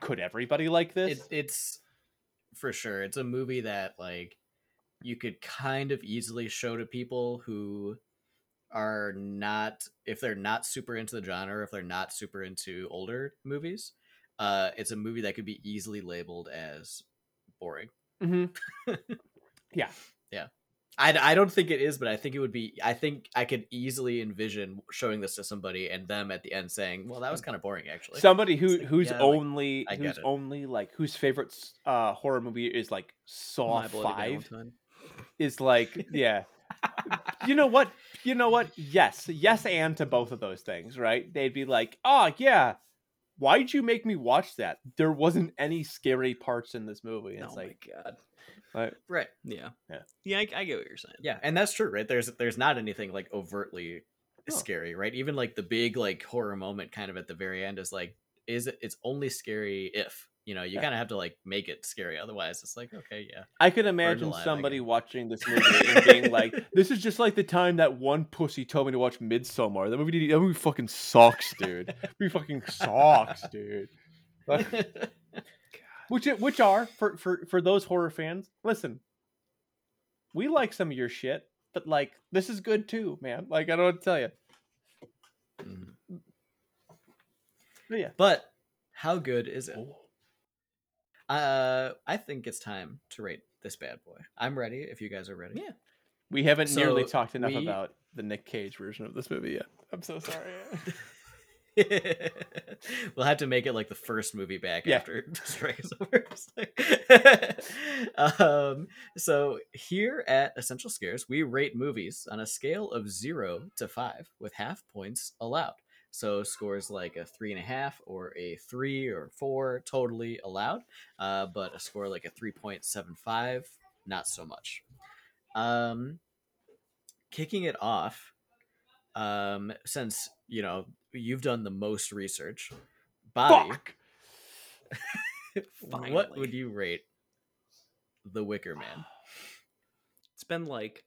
could everybody like this? it, it's for sure. It's a movie that like you could kind of easily show to people who are not if they're not super into the genre if they're not super into older movies uh it's a movie that could be easily labeled as boring. [laughs] Hmm I, I don't think it is but i think it would be i think i could easily envision showing this to somebody and them at the end saying well that was kind of boring actually Somebody who like, who's yeah, only I who's it. only like whose favorite uh horror movie is like Saw My Five is like [laughs] yeah. you know what? You know what? Yes, yes, and to both of those things, right? They'd be like, oh yeah, why'd you make me watch that? There wasn't any scary parts in this movie. And Oh it's my like, god. Like, right Yeah. Yeah. Yeah, I, I get what you're saying. Yeah, and that's true, right? There's there's not anything like overtly No. scary, right? Even like the big like horror moment kind of at the very end is like is it it's only scary if, you know, you Yeah. kind of have to like make it scary otherwise it's like okay, yeah. I could imagine alive, somebody watching this [laughs] movie and being like, "This is just like the time that one pussy told me to watch Midsommar. That movie, that movie fucking sucks, dude. That movie fucking sucks, dude." [laughs] Like, which it- which are for for for those horror fans. Listen, we like some of your shit, but like this is good too, man. Like I don't know what to tell you. Mhm. But yeah, But how good is it? Uh I think it's time to rate this bad boy. I'm ready if you guys are ready. Yeah. we haven't nearly talked enough we- about the Nick Cage version of this movie yet. I'm so sorry. [laughs] [laughs] we'll have to make it like the first movie back Yeah. after [laughs] Strike is over. [laughs] Um, so here at Essential Scares, we rate movies on a scale of zero to five, with half points allowed. So scores like a three and a half or a three or four totally allowed, uh, but a score like a three point seven five, not so much. Um, kicking it off, um, since you know you've done the most research, Bobby, Fuck. [laughs] what would you rate The Wicker Man? [sighs] It's been like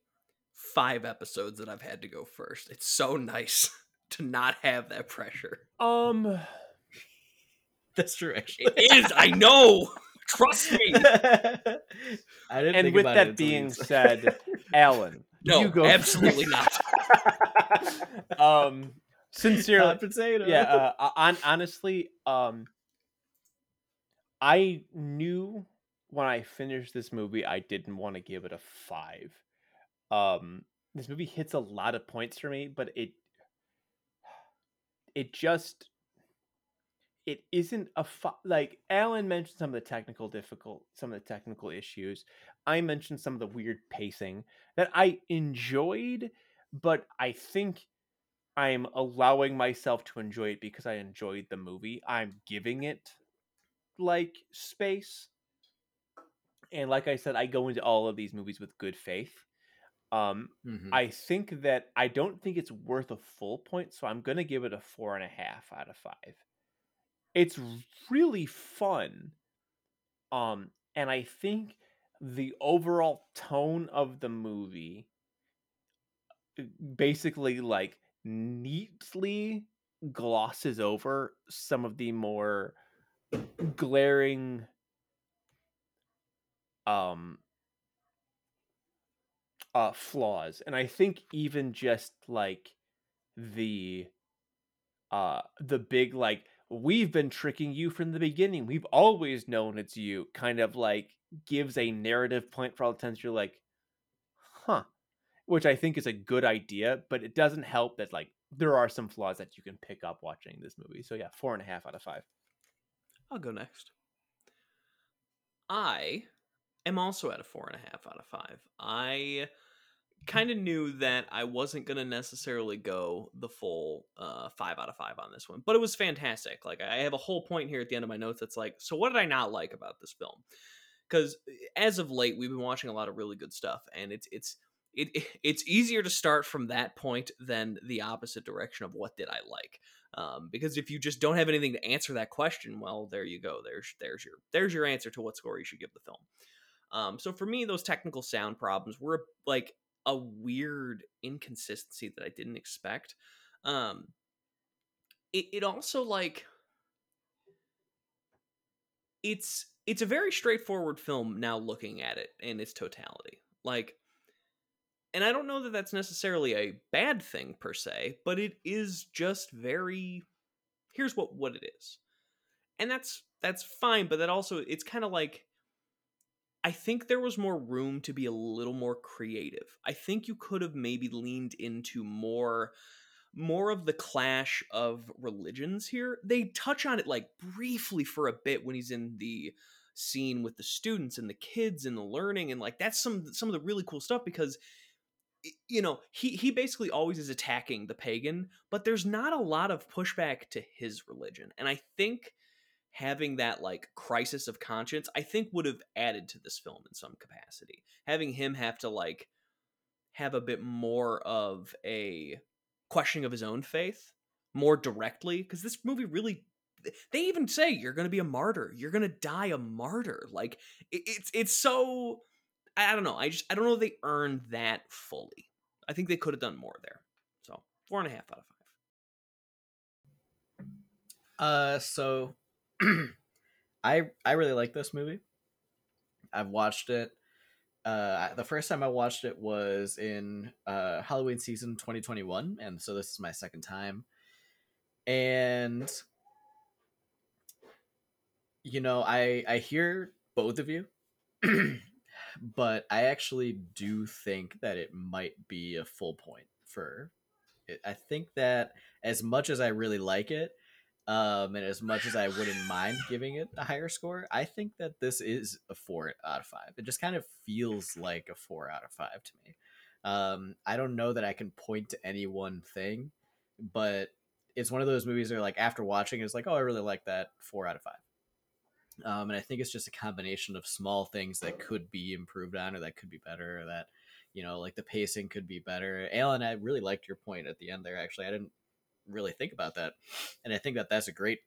five episodes that I've had to go first. It's so nice [laughs] to not have that pressure. Um, [laughs] That's true, actually. It is. I know. Trust me. I didn't and think with about that until being said- said, Alan, No, you go absolutely not. [laughs] um, sincerely, Hot potato. yeah. Uh, on honestly, um, I knew when I finished this movie, I didn't want to give it a five. Um, this movie hits a lot of points for me, but it, it just, it isn't a like Alan mentioned some of the technical difficult, some of the technical issues. I mentioned some of the weird pacing that I enjoyed, but I think I'm allowing myself to enjoy it because I enjoyed the movie. I'm giving it like space. And like I said, I go into all of these movies with good faith. Um, Mhm. I think that I don't think it's worth a full point, so I'm gonna give it a four and a half out of five. It's really fun. Um, and I think the overall tone of the movie uh, basically like neatly glosses over some of the more glaring um uh flaws and i think even just like the uh the big like we've been tricking you from the beginning we've always known it's you kind of like gives a narrative point for all the times you're like huh which i think is a good idea but it doesn't help that like there are some flaws that you can pick up watching this movie so yeah four and a half out of five I'll go next. I am also at a four and a half out of five. I kind of knew that I wasn't to necessarily go the full uh, five out of five on this one, but it was fantastic. Like, I have a whole point here at the end of my notes that's like, so what did I not like about this film? Because as of late, we've been watching a lot of really good stuff, and it's it's it, [laughs] it's easier to start from that point than the opposite direction of what did I like um, because if you just don't have anything to answer that question, well, there you go. There's there's your there's your answer to what score you should give the film. Um, so for me, those technical sound problems were like a weird inconsistency that I didn't expect. Um, it it also like it's it's a very straightforward film now looking at it in its totality. Like and I don't know that that's necessarily a bad thing per se, but it is just very here's what what it is. And that's that's fine, but that also it's kind of like I think there was more room to be a little more creative. I think you could have maybe leaned into more more of the clash of religions here. They touch on it like briefly for a bit when he's in the scene with the students and the kids and the learning and like that's some some of the really cool stuff because you know he he basically always is attacking the pagan but there's not a lot of pushback to his religion and i think having that like crisis of conscience i think would have added to this film in some capacity having him have to like have a bit more of a questioning of his own faith more directly because this movie really they even say you're going to be a martyr you're going to die a martyr like it, it's it's so I don't know. I just I don't know if they earned that fully. I think they could have done more there. So four and a half out of five. Uh, so [clears throat] I I really like this movie. I've watched it. Uh, the first time I watched it was in uh, Halloween season 2021, and so this is my second time. And you know, I I hear both of you, [clears throat] but I actually do think that it might be a full point for it. I think that as much as I really like it, um, and as much as I wouldn't mind giving it a higher score, I think that this is a four out of five. It just kind of feels like a four out of five to me. Um, I don't know that I can point to any one thing, but it's one of those movies where, like, after watching, it's like, oh, I really like that. Four out of five. Um, and I think it's just a combination of small things that could be improved on, or that could be better, or that you know, like the pacing could be better. Alan, I really liked your point at the end there. Actually, I didn't really think about that, and I think that that's a great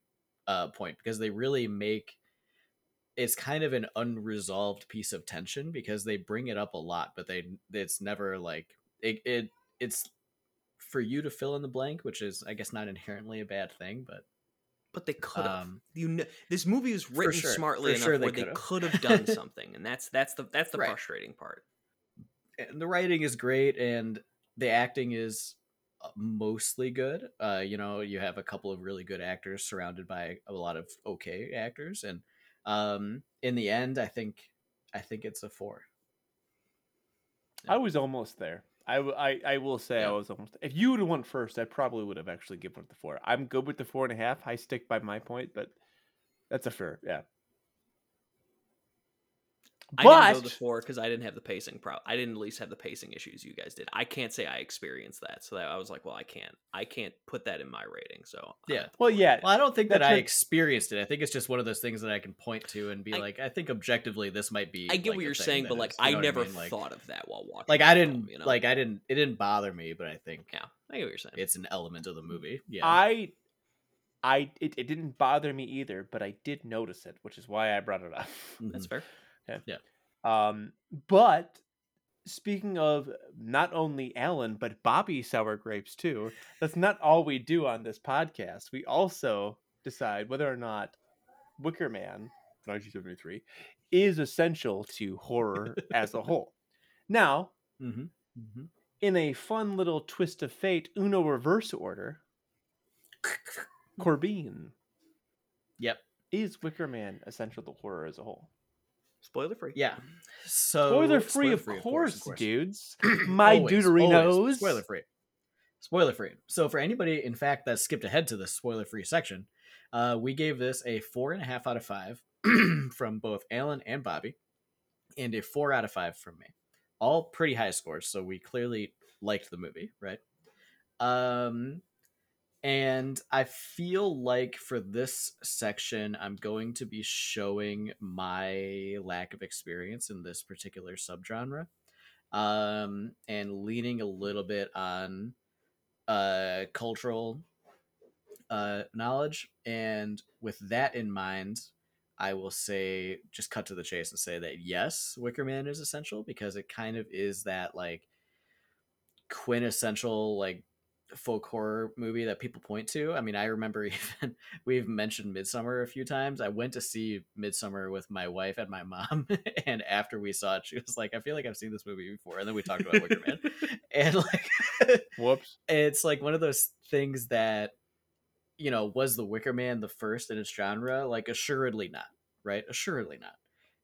uh, point because they really make it's kind of an unresolved piece of tension because they bring it up a lot, but they it's never like it, it it's for you to fill in the blank, which is I guess not inherently a bad thing, but but they could have. um, you know, this movie is written sure, smartly enough sure they where they could've. could have done [laughs] something, and that's that's the that's the Right. frustrating part. and the writing is great and the acting is mostly good. Uh, you know, you have a couple of really good actors surrounded by a lot of okay actors, and um, in the end, I think I think it's a four. I was almost there. I I will say I was almost. If you would have went first, I probably would have actually given it the four. I'm good with the four and a half. I stick by my point, but that's a fair. Yeah. I didn't go But the four because I didn't have the pacing pro. I didn't at least have the pacing issues you guys did. I can't say I experienced that, so that I was like, well, I can't, I can't put that in my rating. So uh, Yeah. well, yeah. Well, I don't think that I experienced it. I think it's just one of those things that I can point to and be I- like, I think objectively this might be. I get like, what you're saying, but like is- you I know what never mean? Like- thought of that while watching. Like I didn't you know? like I didn't it didn't bother me, but I think yeah, I get what you're saying. it's an element of the movie. Yeah. I, I, it, it didn't bother me either, but I did notice it, which is why I brought it up. that's fair. Um, but speaking of not only Alan but Bobby sour grapes too, that's not all we do on this podcast. We also decide whether or not Wicker Man 1973 is essential to horror as a whole. Now, hmm hmm in a fun little twist of fate, Uno reverse order, [laughs] Corbin Yep. is Wicker Man essential to horror as a whole. Spoiler free. Yeah. So Spoiler free, of, spoiler-free, course, of course. dudes. [clears throat] My Always, deuterinos. always. Spoiler free. Spoiler free. So for anybody, in fact, that skipped ahead to the spoiler free section, uh, we gave this a four and a half out of five [clears throat] from both Alan and Bobby, and a four out of five from me. All pretty high scores, so we clearly liked the movie, right? Um, and I feel like for this section, I'm going to be showing my lack of experience in this particular subgenre um, and leaning a little bit on uh, cultural uh, knowledge. And with that in mind, I will say, just cut to the chase and say that yes, Wicker Man is essential because it kind of is that like quintessential like folk horror movie that people point to. I mean, I remember [laughs] even we've mentioned Midsommar a few times. I went to see Midsommar with my wife and my mom, [laughs] and after we saw it, she was like, "I feel like I've seen this movie before." And then we talked about Wicker Man, [laughs] and like, Whoops. it's like one of those things that you know was the Wicker Man the first in its genre? Like, assuredly not, right? Assuredly not.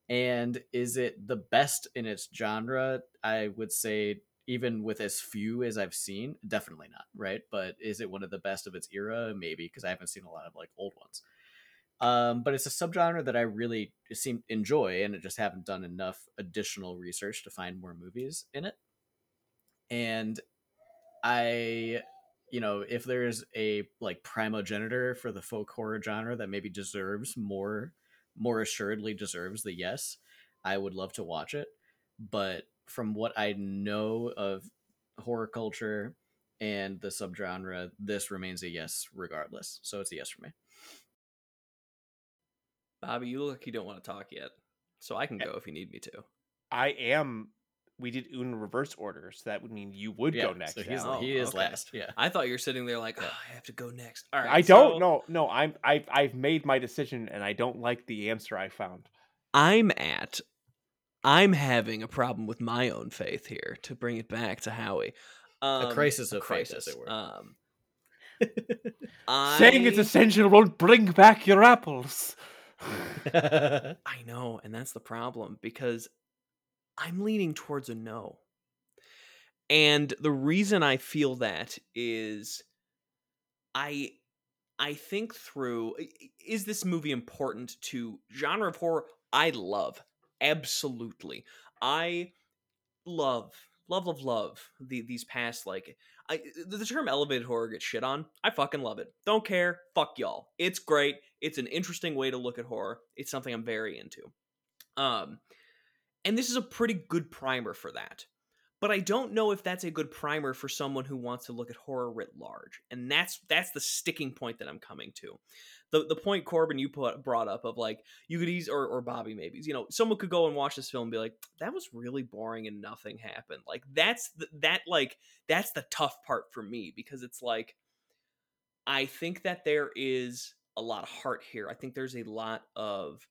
And is it the best in its genre? I would say even with as few as I've seen, definitely not, right? But is it one of the best of its era? Maybe because I haven't seen a lot of like old ones. Um, but it's a subgenre that I really seem enjoy, and I just haven't done enough additional research to find more movies in it. And I, you know, if there's a like primogenitor for the folk horror genre that maybe deserves more, more assuredly deserves the yes, I would love to watch it. But from what I know of horror culture and the subgenre, this remains a yes regardless. So it's a yes for me. Bobby, you look like you don't want to talk yet, so I can go if you need me to. I am. We did Uno reverse order, so that would mean you would yeah, go next. So he's Oh, he is okay. last. Yeah. I thought you were sitting there like, oh, I have to go next. All right, I don't so know. No, I'm. I've. I've made my decision, and I don't like the answer I found. I'm at. I'm having a problem with my own faith here. To bring it back to Howie, um, crisis of faith, as it were. Um, I, [laughs] Saying it's essential won't bring back your apples. [laughs] I know, and that's the problem because I'm leaning towards a no. And the reason I feel that is I I think through i- i- is this movie important to genre of horror I love. Absolutely. I love love love love the these past like I the term elevated horror gets shit on. I fucking love it. Don't care. Fuck y'all. It's great. It's an interesting way to look at horror. It's something I'm very into. Um and this is a pretty good primer for that. But I don't know if that's a good primer for someone who wants to look at horror writ large. And that's that's the sticking point that I'm coming to. The the point Corbin you put brought up of like you could ease or, or Bobby maybe you know someone could go and watch this film and be like that was really boring and nothing happened like that's the, that like that's the tough part for me because it's like I think that there is a lot of heart here I think there's a lot of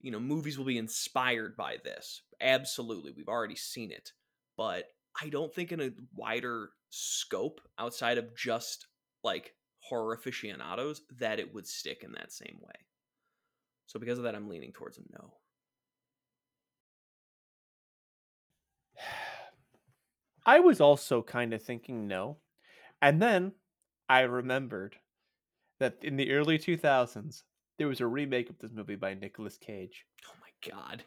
you know movies will be inspired by this absolutely we've already seen it but I don't think in a wider scope outside of just like horror aficionados that it would stick in that same way. So because of that, I'm leaning towards a no. I was also kind of thinking no. And then I remembered that in the early 2000s, there was a remake of this movie by Nicolas Cage. Oh my god.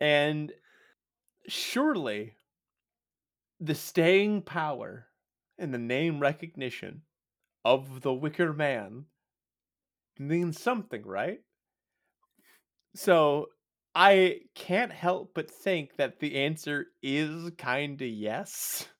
And surely the staying power and the name recognition of the Wicker Man means something, right? So I can't help but think that the answer is kind of yes. [laughs]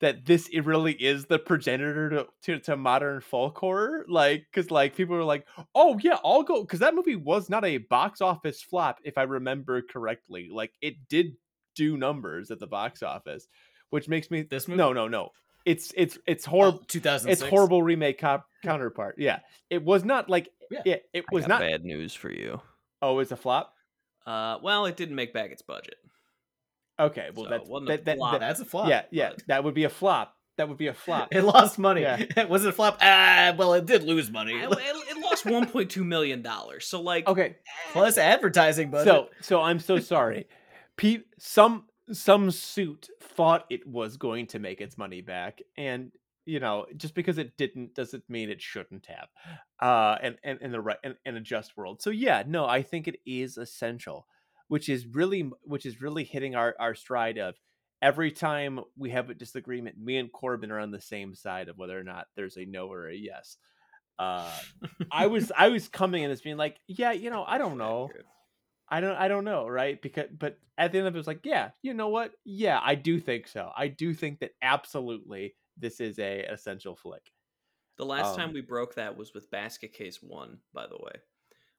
That this it really is the progenitor to, to, to modern folk horror, like because like people are like, oh yeah, I'll go because that movie was not a box office flop if I remember correctly. Like it did do numbers at the box office, which makes me This movie? no no no. It's it's it's horrible. Oh, 2006. It's horrible remake cop- counterpart. Yeah, it was not like Yeah. yeah, it was not. bad news for you. Oh, it's a flop. Uh, well, it didn't make back its budget. Okay, well So that's wasn't a that, that, flop. that- That's a flop. yeah yeah but- that would be a flop. That would be a flop. [laughs] It lost money. Yeah. was [laughs] it a flop? Ah, well, it did lose money. it, it- [laughs] it lost 1.2 million dollars. So like, Okay, Plus advertising budget. so so I'm so sorry. Pe- some some suit thought it was going to make its money back, and you know just because it didn't doesn't mean it shouldn't have. Uh, and and in the right and, in a just world. So yeah, no, I think it is essential, which is really which is really hitting our our stride of every time we have a disagreement, me and Corbin are on the same side of whether or not there's a no or a yes. Uh, I was I was coming in as being like, yeah, you know, I don't [laughs] know. I don't I don't know, right? Because but at the end of it, it was like, yeah, you know what? Yeah, I do think so. I do think that absolutely this is a essential flick. The last time Um, we broke that was with Basket Case One, by the way,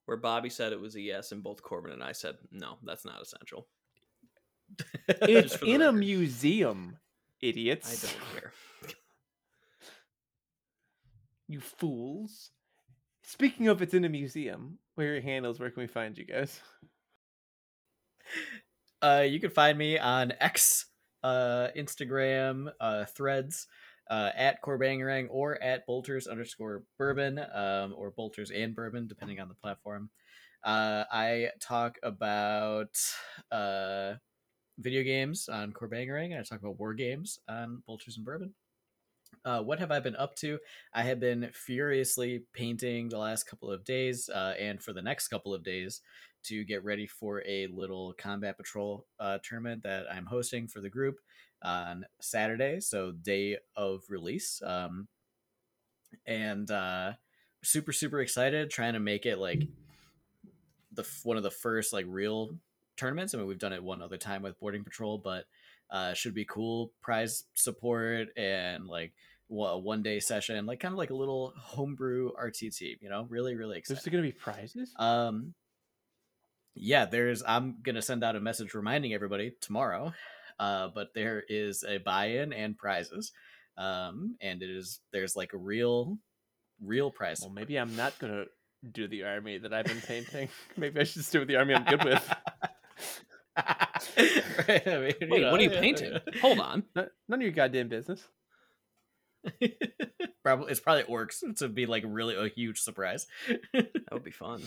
where Bobby said it was a yes, and both Corbin and I said no, that's not essential. [laughs] It's in a museum, idiots. I don't care. [laughs] You fools. Speaking of it's in a museum, where are your handles? Where can we find you guys? Uh, you can find me on X, uh, Instagram, uh, Threads, uh, at Corbangarang or at Bolters underscore Bourbon, um, or Bolters and Bourbon, depending on the platform. Uh, I talk about uh, video games on Corbangarang, and I talk about war games on Bolters and Bourbon. Uh, what have I been up to? I have been furiously painting the last couple of days, uh, and for the next couple of days, to get ready for a little combat patrol uh, tournament that I'm hosting for the group on Saturday, so day of release. Um, and uh, super super excited, trying to make it like the one of the first like real tournaments. I mean, we've done it one other time with boarding patrol, but uh, should be cool prize support and like a one day session, like kind of like a little homebrew RTT. You know, really really excited. There's going to be prizes. Um, yeah, there's. I'm gonna send out a message reminding everybody tomorrow. Uh, but there is a buy-in and prizes. Um, and it is there's like a real, real prize. well, maybe I'm not going to do the army that I've been painting. [laughs] [laughs] maybe I should stick with the army I'm good with. Right, [laughs] I mean, you Wait, know, what are you yeah, painting? yeah. Hold on. None none of your goddamn business. probably it's probably orcs to be like really a huge surprise. That would be fun.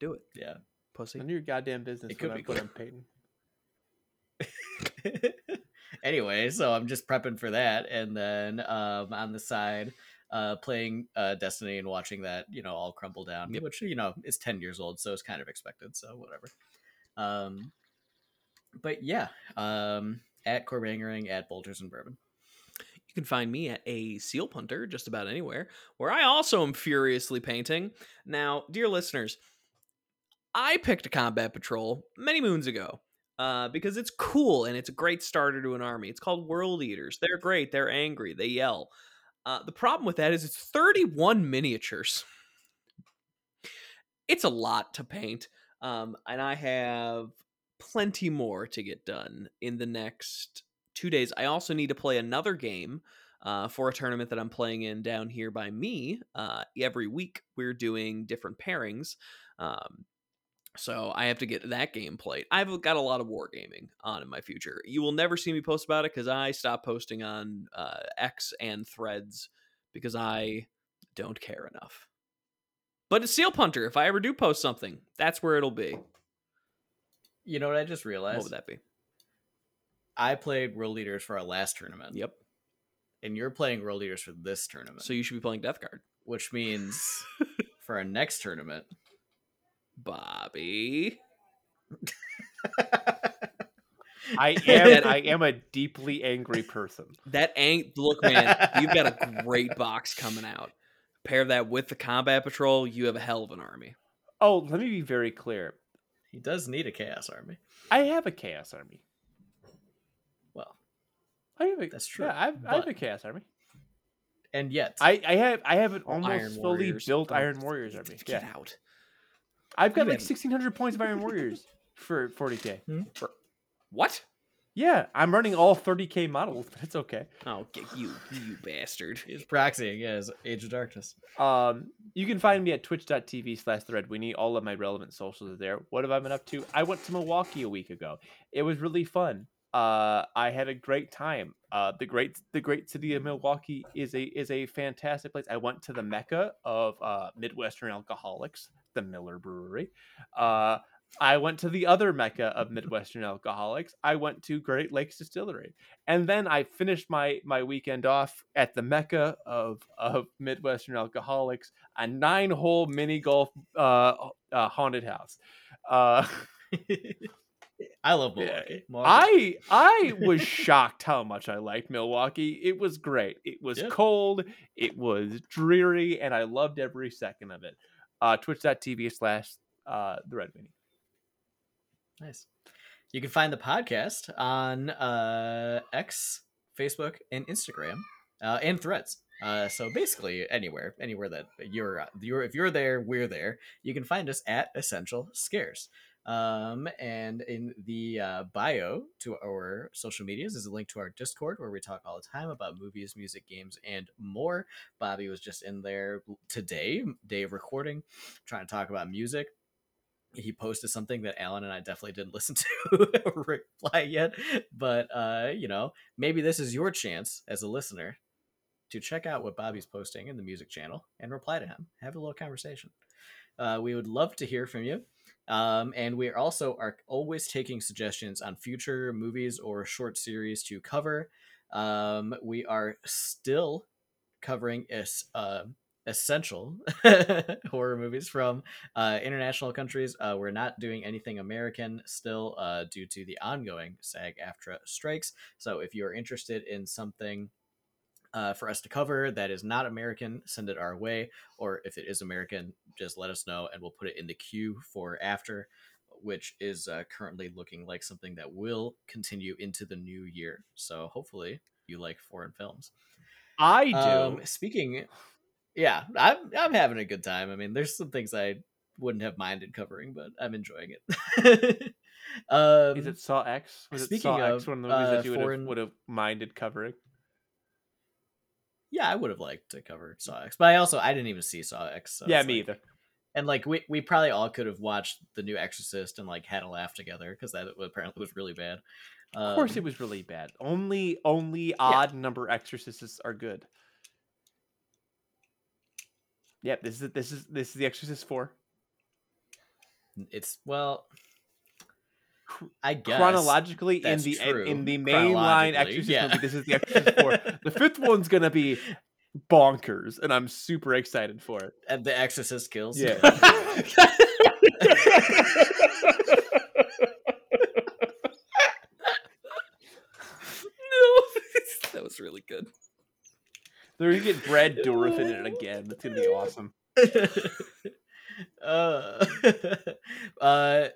Do it, yeah. Pussy. None of your goddamn business. It could be I'm, what cool. I'm painting. anyway, so I'm just prepping for that, and then um, on the side, uh, playing uh, Destiny and watching that, you know, all crumble down, Yep. which you know is ten years old, so it's kind of expected. So whatever. Um, but yeah, um, at Corbangarang, at Bolters and Bourbon. You can find me at a seal punter just about anywhere, where I also am furiously painting. Now, dear listeners, I picked a combat patrol many moons ago. uh, because it's cool and it's a great starter to an army. It's called World Eaters. They're great. They're angry. They yell. Uh, the problem with that is it's 31 miniatures. It's a lot to paint. Um, and I have plenty more to get done in the next two days. I also need to play another game uh, for a tournament that I'm playing in down here by me. Uh, every week, we're doing different pairings. Um, so I have to get that game played. I've got a lot of wargaming on in my future. You will never see me post about it because I stopped posting on uh, X and Threads because I don't care enough. But it's Seal Punter. If I ever do post something, that's where it'll be. You know what I just realized? What would that be? I played World Eaters for our last tournament. Yep. And you're playing World Eaters for this tournament. So you should be playing Death Guard. which means [laughs] for our next tournament, Bobby. I [laughs] am I am a deeply angry person. That ain't look, man. you've got a great box coming out. Pair that with the combat patrol, you have a hell of an army. Oh, let me be very clear. he does need a chaos army. I have a chaos army. Well, I have a, That's true, Yeah, I have, I have a chaos army. and yet I, I have I have an almost fully built Oh, Iron Warriors army. Get Yeah, out. I've got You like sixteen hundred points of Iron Warriors for forty k. What? Yeah, I'm running all thirty k models, [laughs] but it's okay. Oh, get you, you bastard. he's proxying. Yeah, his Age of Darkness. Um, you can find me at twitch.tv slash TheRedWeenie. All of my relevant socials are there. What have I been up to? I went to Milwaukee a week ago. It was really fun. Uh, I had a great time. Uh, the great the great city of Milwaukee is a is a fantastic place. I went to the mecca of uh, Midwestern alcoholics, the Miller Brewery. Uh, I went to the other mecca of Midwestern alcoholics. I went to Great Lakes Distillery, and then I finished my my weekend off at the mecca of of Midwestern alcoholics, a nine hole mini golf uh, uh, haunted house. Uh, I love [laughs] Milwaukee. Milwaukee. I I was shocked how much I liked Milwaukee. It was great. It was Yeah. cold. It was dreary, and I loved every second of it. Uh, Twitch.tv slash uh, the Red Weenie. Nice. You can find the podcast on uh, X, Facebook, and Instagram, uh, and Threads. Uh, so basically, anywhere, anywhere that you're, you're, if you're there, we're there. You can find us at Essential Scares. Um, and in the uh, bio to our social medias is a link to our Discord where we talk all the time about movies, music, games, and more. Bobby was just in there today, day of recording, trying to talk about music he posted something that Alan and I definitely didn't [laughs] listen to [laughs] reply yet. But uh, you know, maybe this is your chance as a listener to check out what Bobby's posting in the music channel and reply to him. Have a little conversation. Uh, we would love to hear from you. Um, and we also are always taking suggestions on future movies or short series to cover. Um, we are still covering uh, essential [laughs] horror movies from uh, international countries. Uh, we're not doing anything American still uh, due to the ongoing SAG AFTRA strikes. So if you're interested in something uh, for us to cover that is not American, send it our way. Or if it is American, just let us know and we'll put it in the queue for after, which is uh, currently looking like something that will continue into the new year. So hopefully you like foreign films. I do. Um, speaking, yeah, I'm I'm having a good time. I mean, there's some things I wouldn't have minded covering, but I'm enjoying it. [laughs] um, Is it Saw X? Was it Saw of, X one of the movies uh, that you would have, foreign- would have minded covering? Yeah, I would have liked to cover Saw X, but I also I didn't even see Saw X. So yeah, me like- either. And like we we probably all could have watched the new Exorcist and like had a laugh together because that apparently was really bad. Of course, Um, it was really bad. Only only odd number exorcists are good. Yep, this is this is this is the Exorcist four. It's well, I guess Chronologically, in the in, true. in the mainline Exorcist yeah. movie, this is the [laughs] Exorcist four. The fifth one's gonna be bonkers, and I'm super excited for it. And the Exorcist kills. Yeah. [laughs] no, [laughs] that was really good. They're gonna get Brad Dourif in it again. That's gonna be awesome. uh, uh,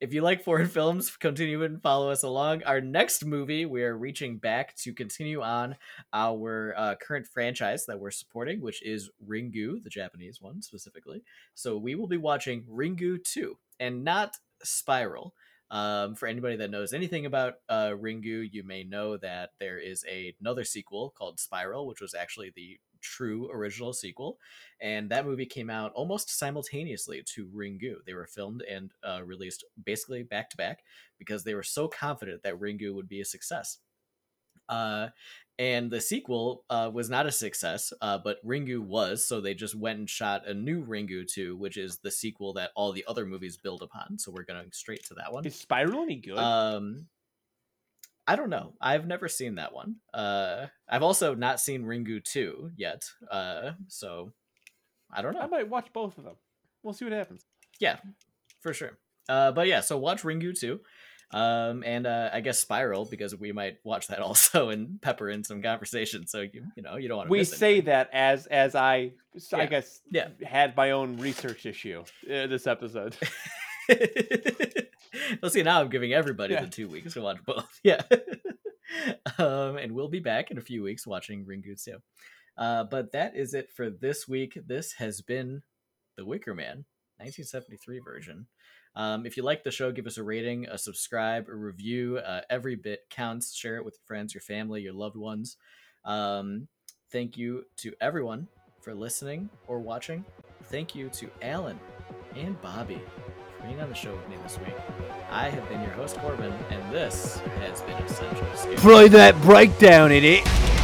if you like foreign [laughs] films, continue and follow us along. Our next movie, we are reaching back to continue on our uh, current franchise that we're supporting, which is Ringu, the Japanese one specifically. So we will be watching Ringu 2 and not Spiral. Um, for anybody that knows anything about uh, Ringu, you may know that there is a, another sequel called Spiral, which was actually the true original sequel, and that movie came out almost simultaneously to Ringu. They were filmed and uh, released basically back to back because they were so confident that Ringu would be a success. Uh, and the sequel uh, was not a success, uh, but Ringu was. So they just went and shot a new Ringu 2, which is the sequel that all the other movies build upon. So we're going straight to that one. Is Spiral any good? Um, I don't know. I've never seen that one. Uh, I've also not seen Ringu 2 yet. Uh, so I don't know. I might watch both of them. We'll see what happens. Yeah, for sure. Uh, but yeah, so watch Ringu 2. Um, and uh, I guess Spiral because we might watch that [laughs] also and pepper in some conversation. So you you know you don't want to. We say that as as I I Yeah. guess Yeah. had my own research issue uh, this episode. [laughs] [laughs] well, see, now I'm giving everybody Yeah. the two weeks to watch both. [laughs] Yeah. um, and we'll be back in a few weeks watching Ringu 2. Uh, but that is it for this week. This has been The Wicker Man, 1973 version. Um, if you like the show, give us a rating, a subscribe, a review. Uh, every bit counts. Share it with your friends, your family, your loved ones. Um, thank you to everyone for listening or watching. Thank you to Alan and Bobby being on the show with me this week. I have been your host, Corbin, and this has been Essential Scares. Play that breakdown in it.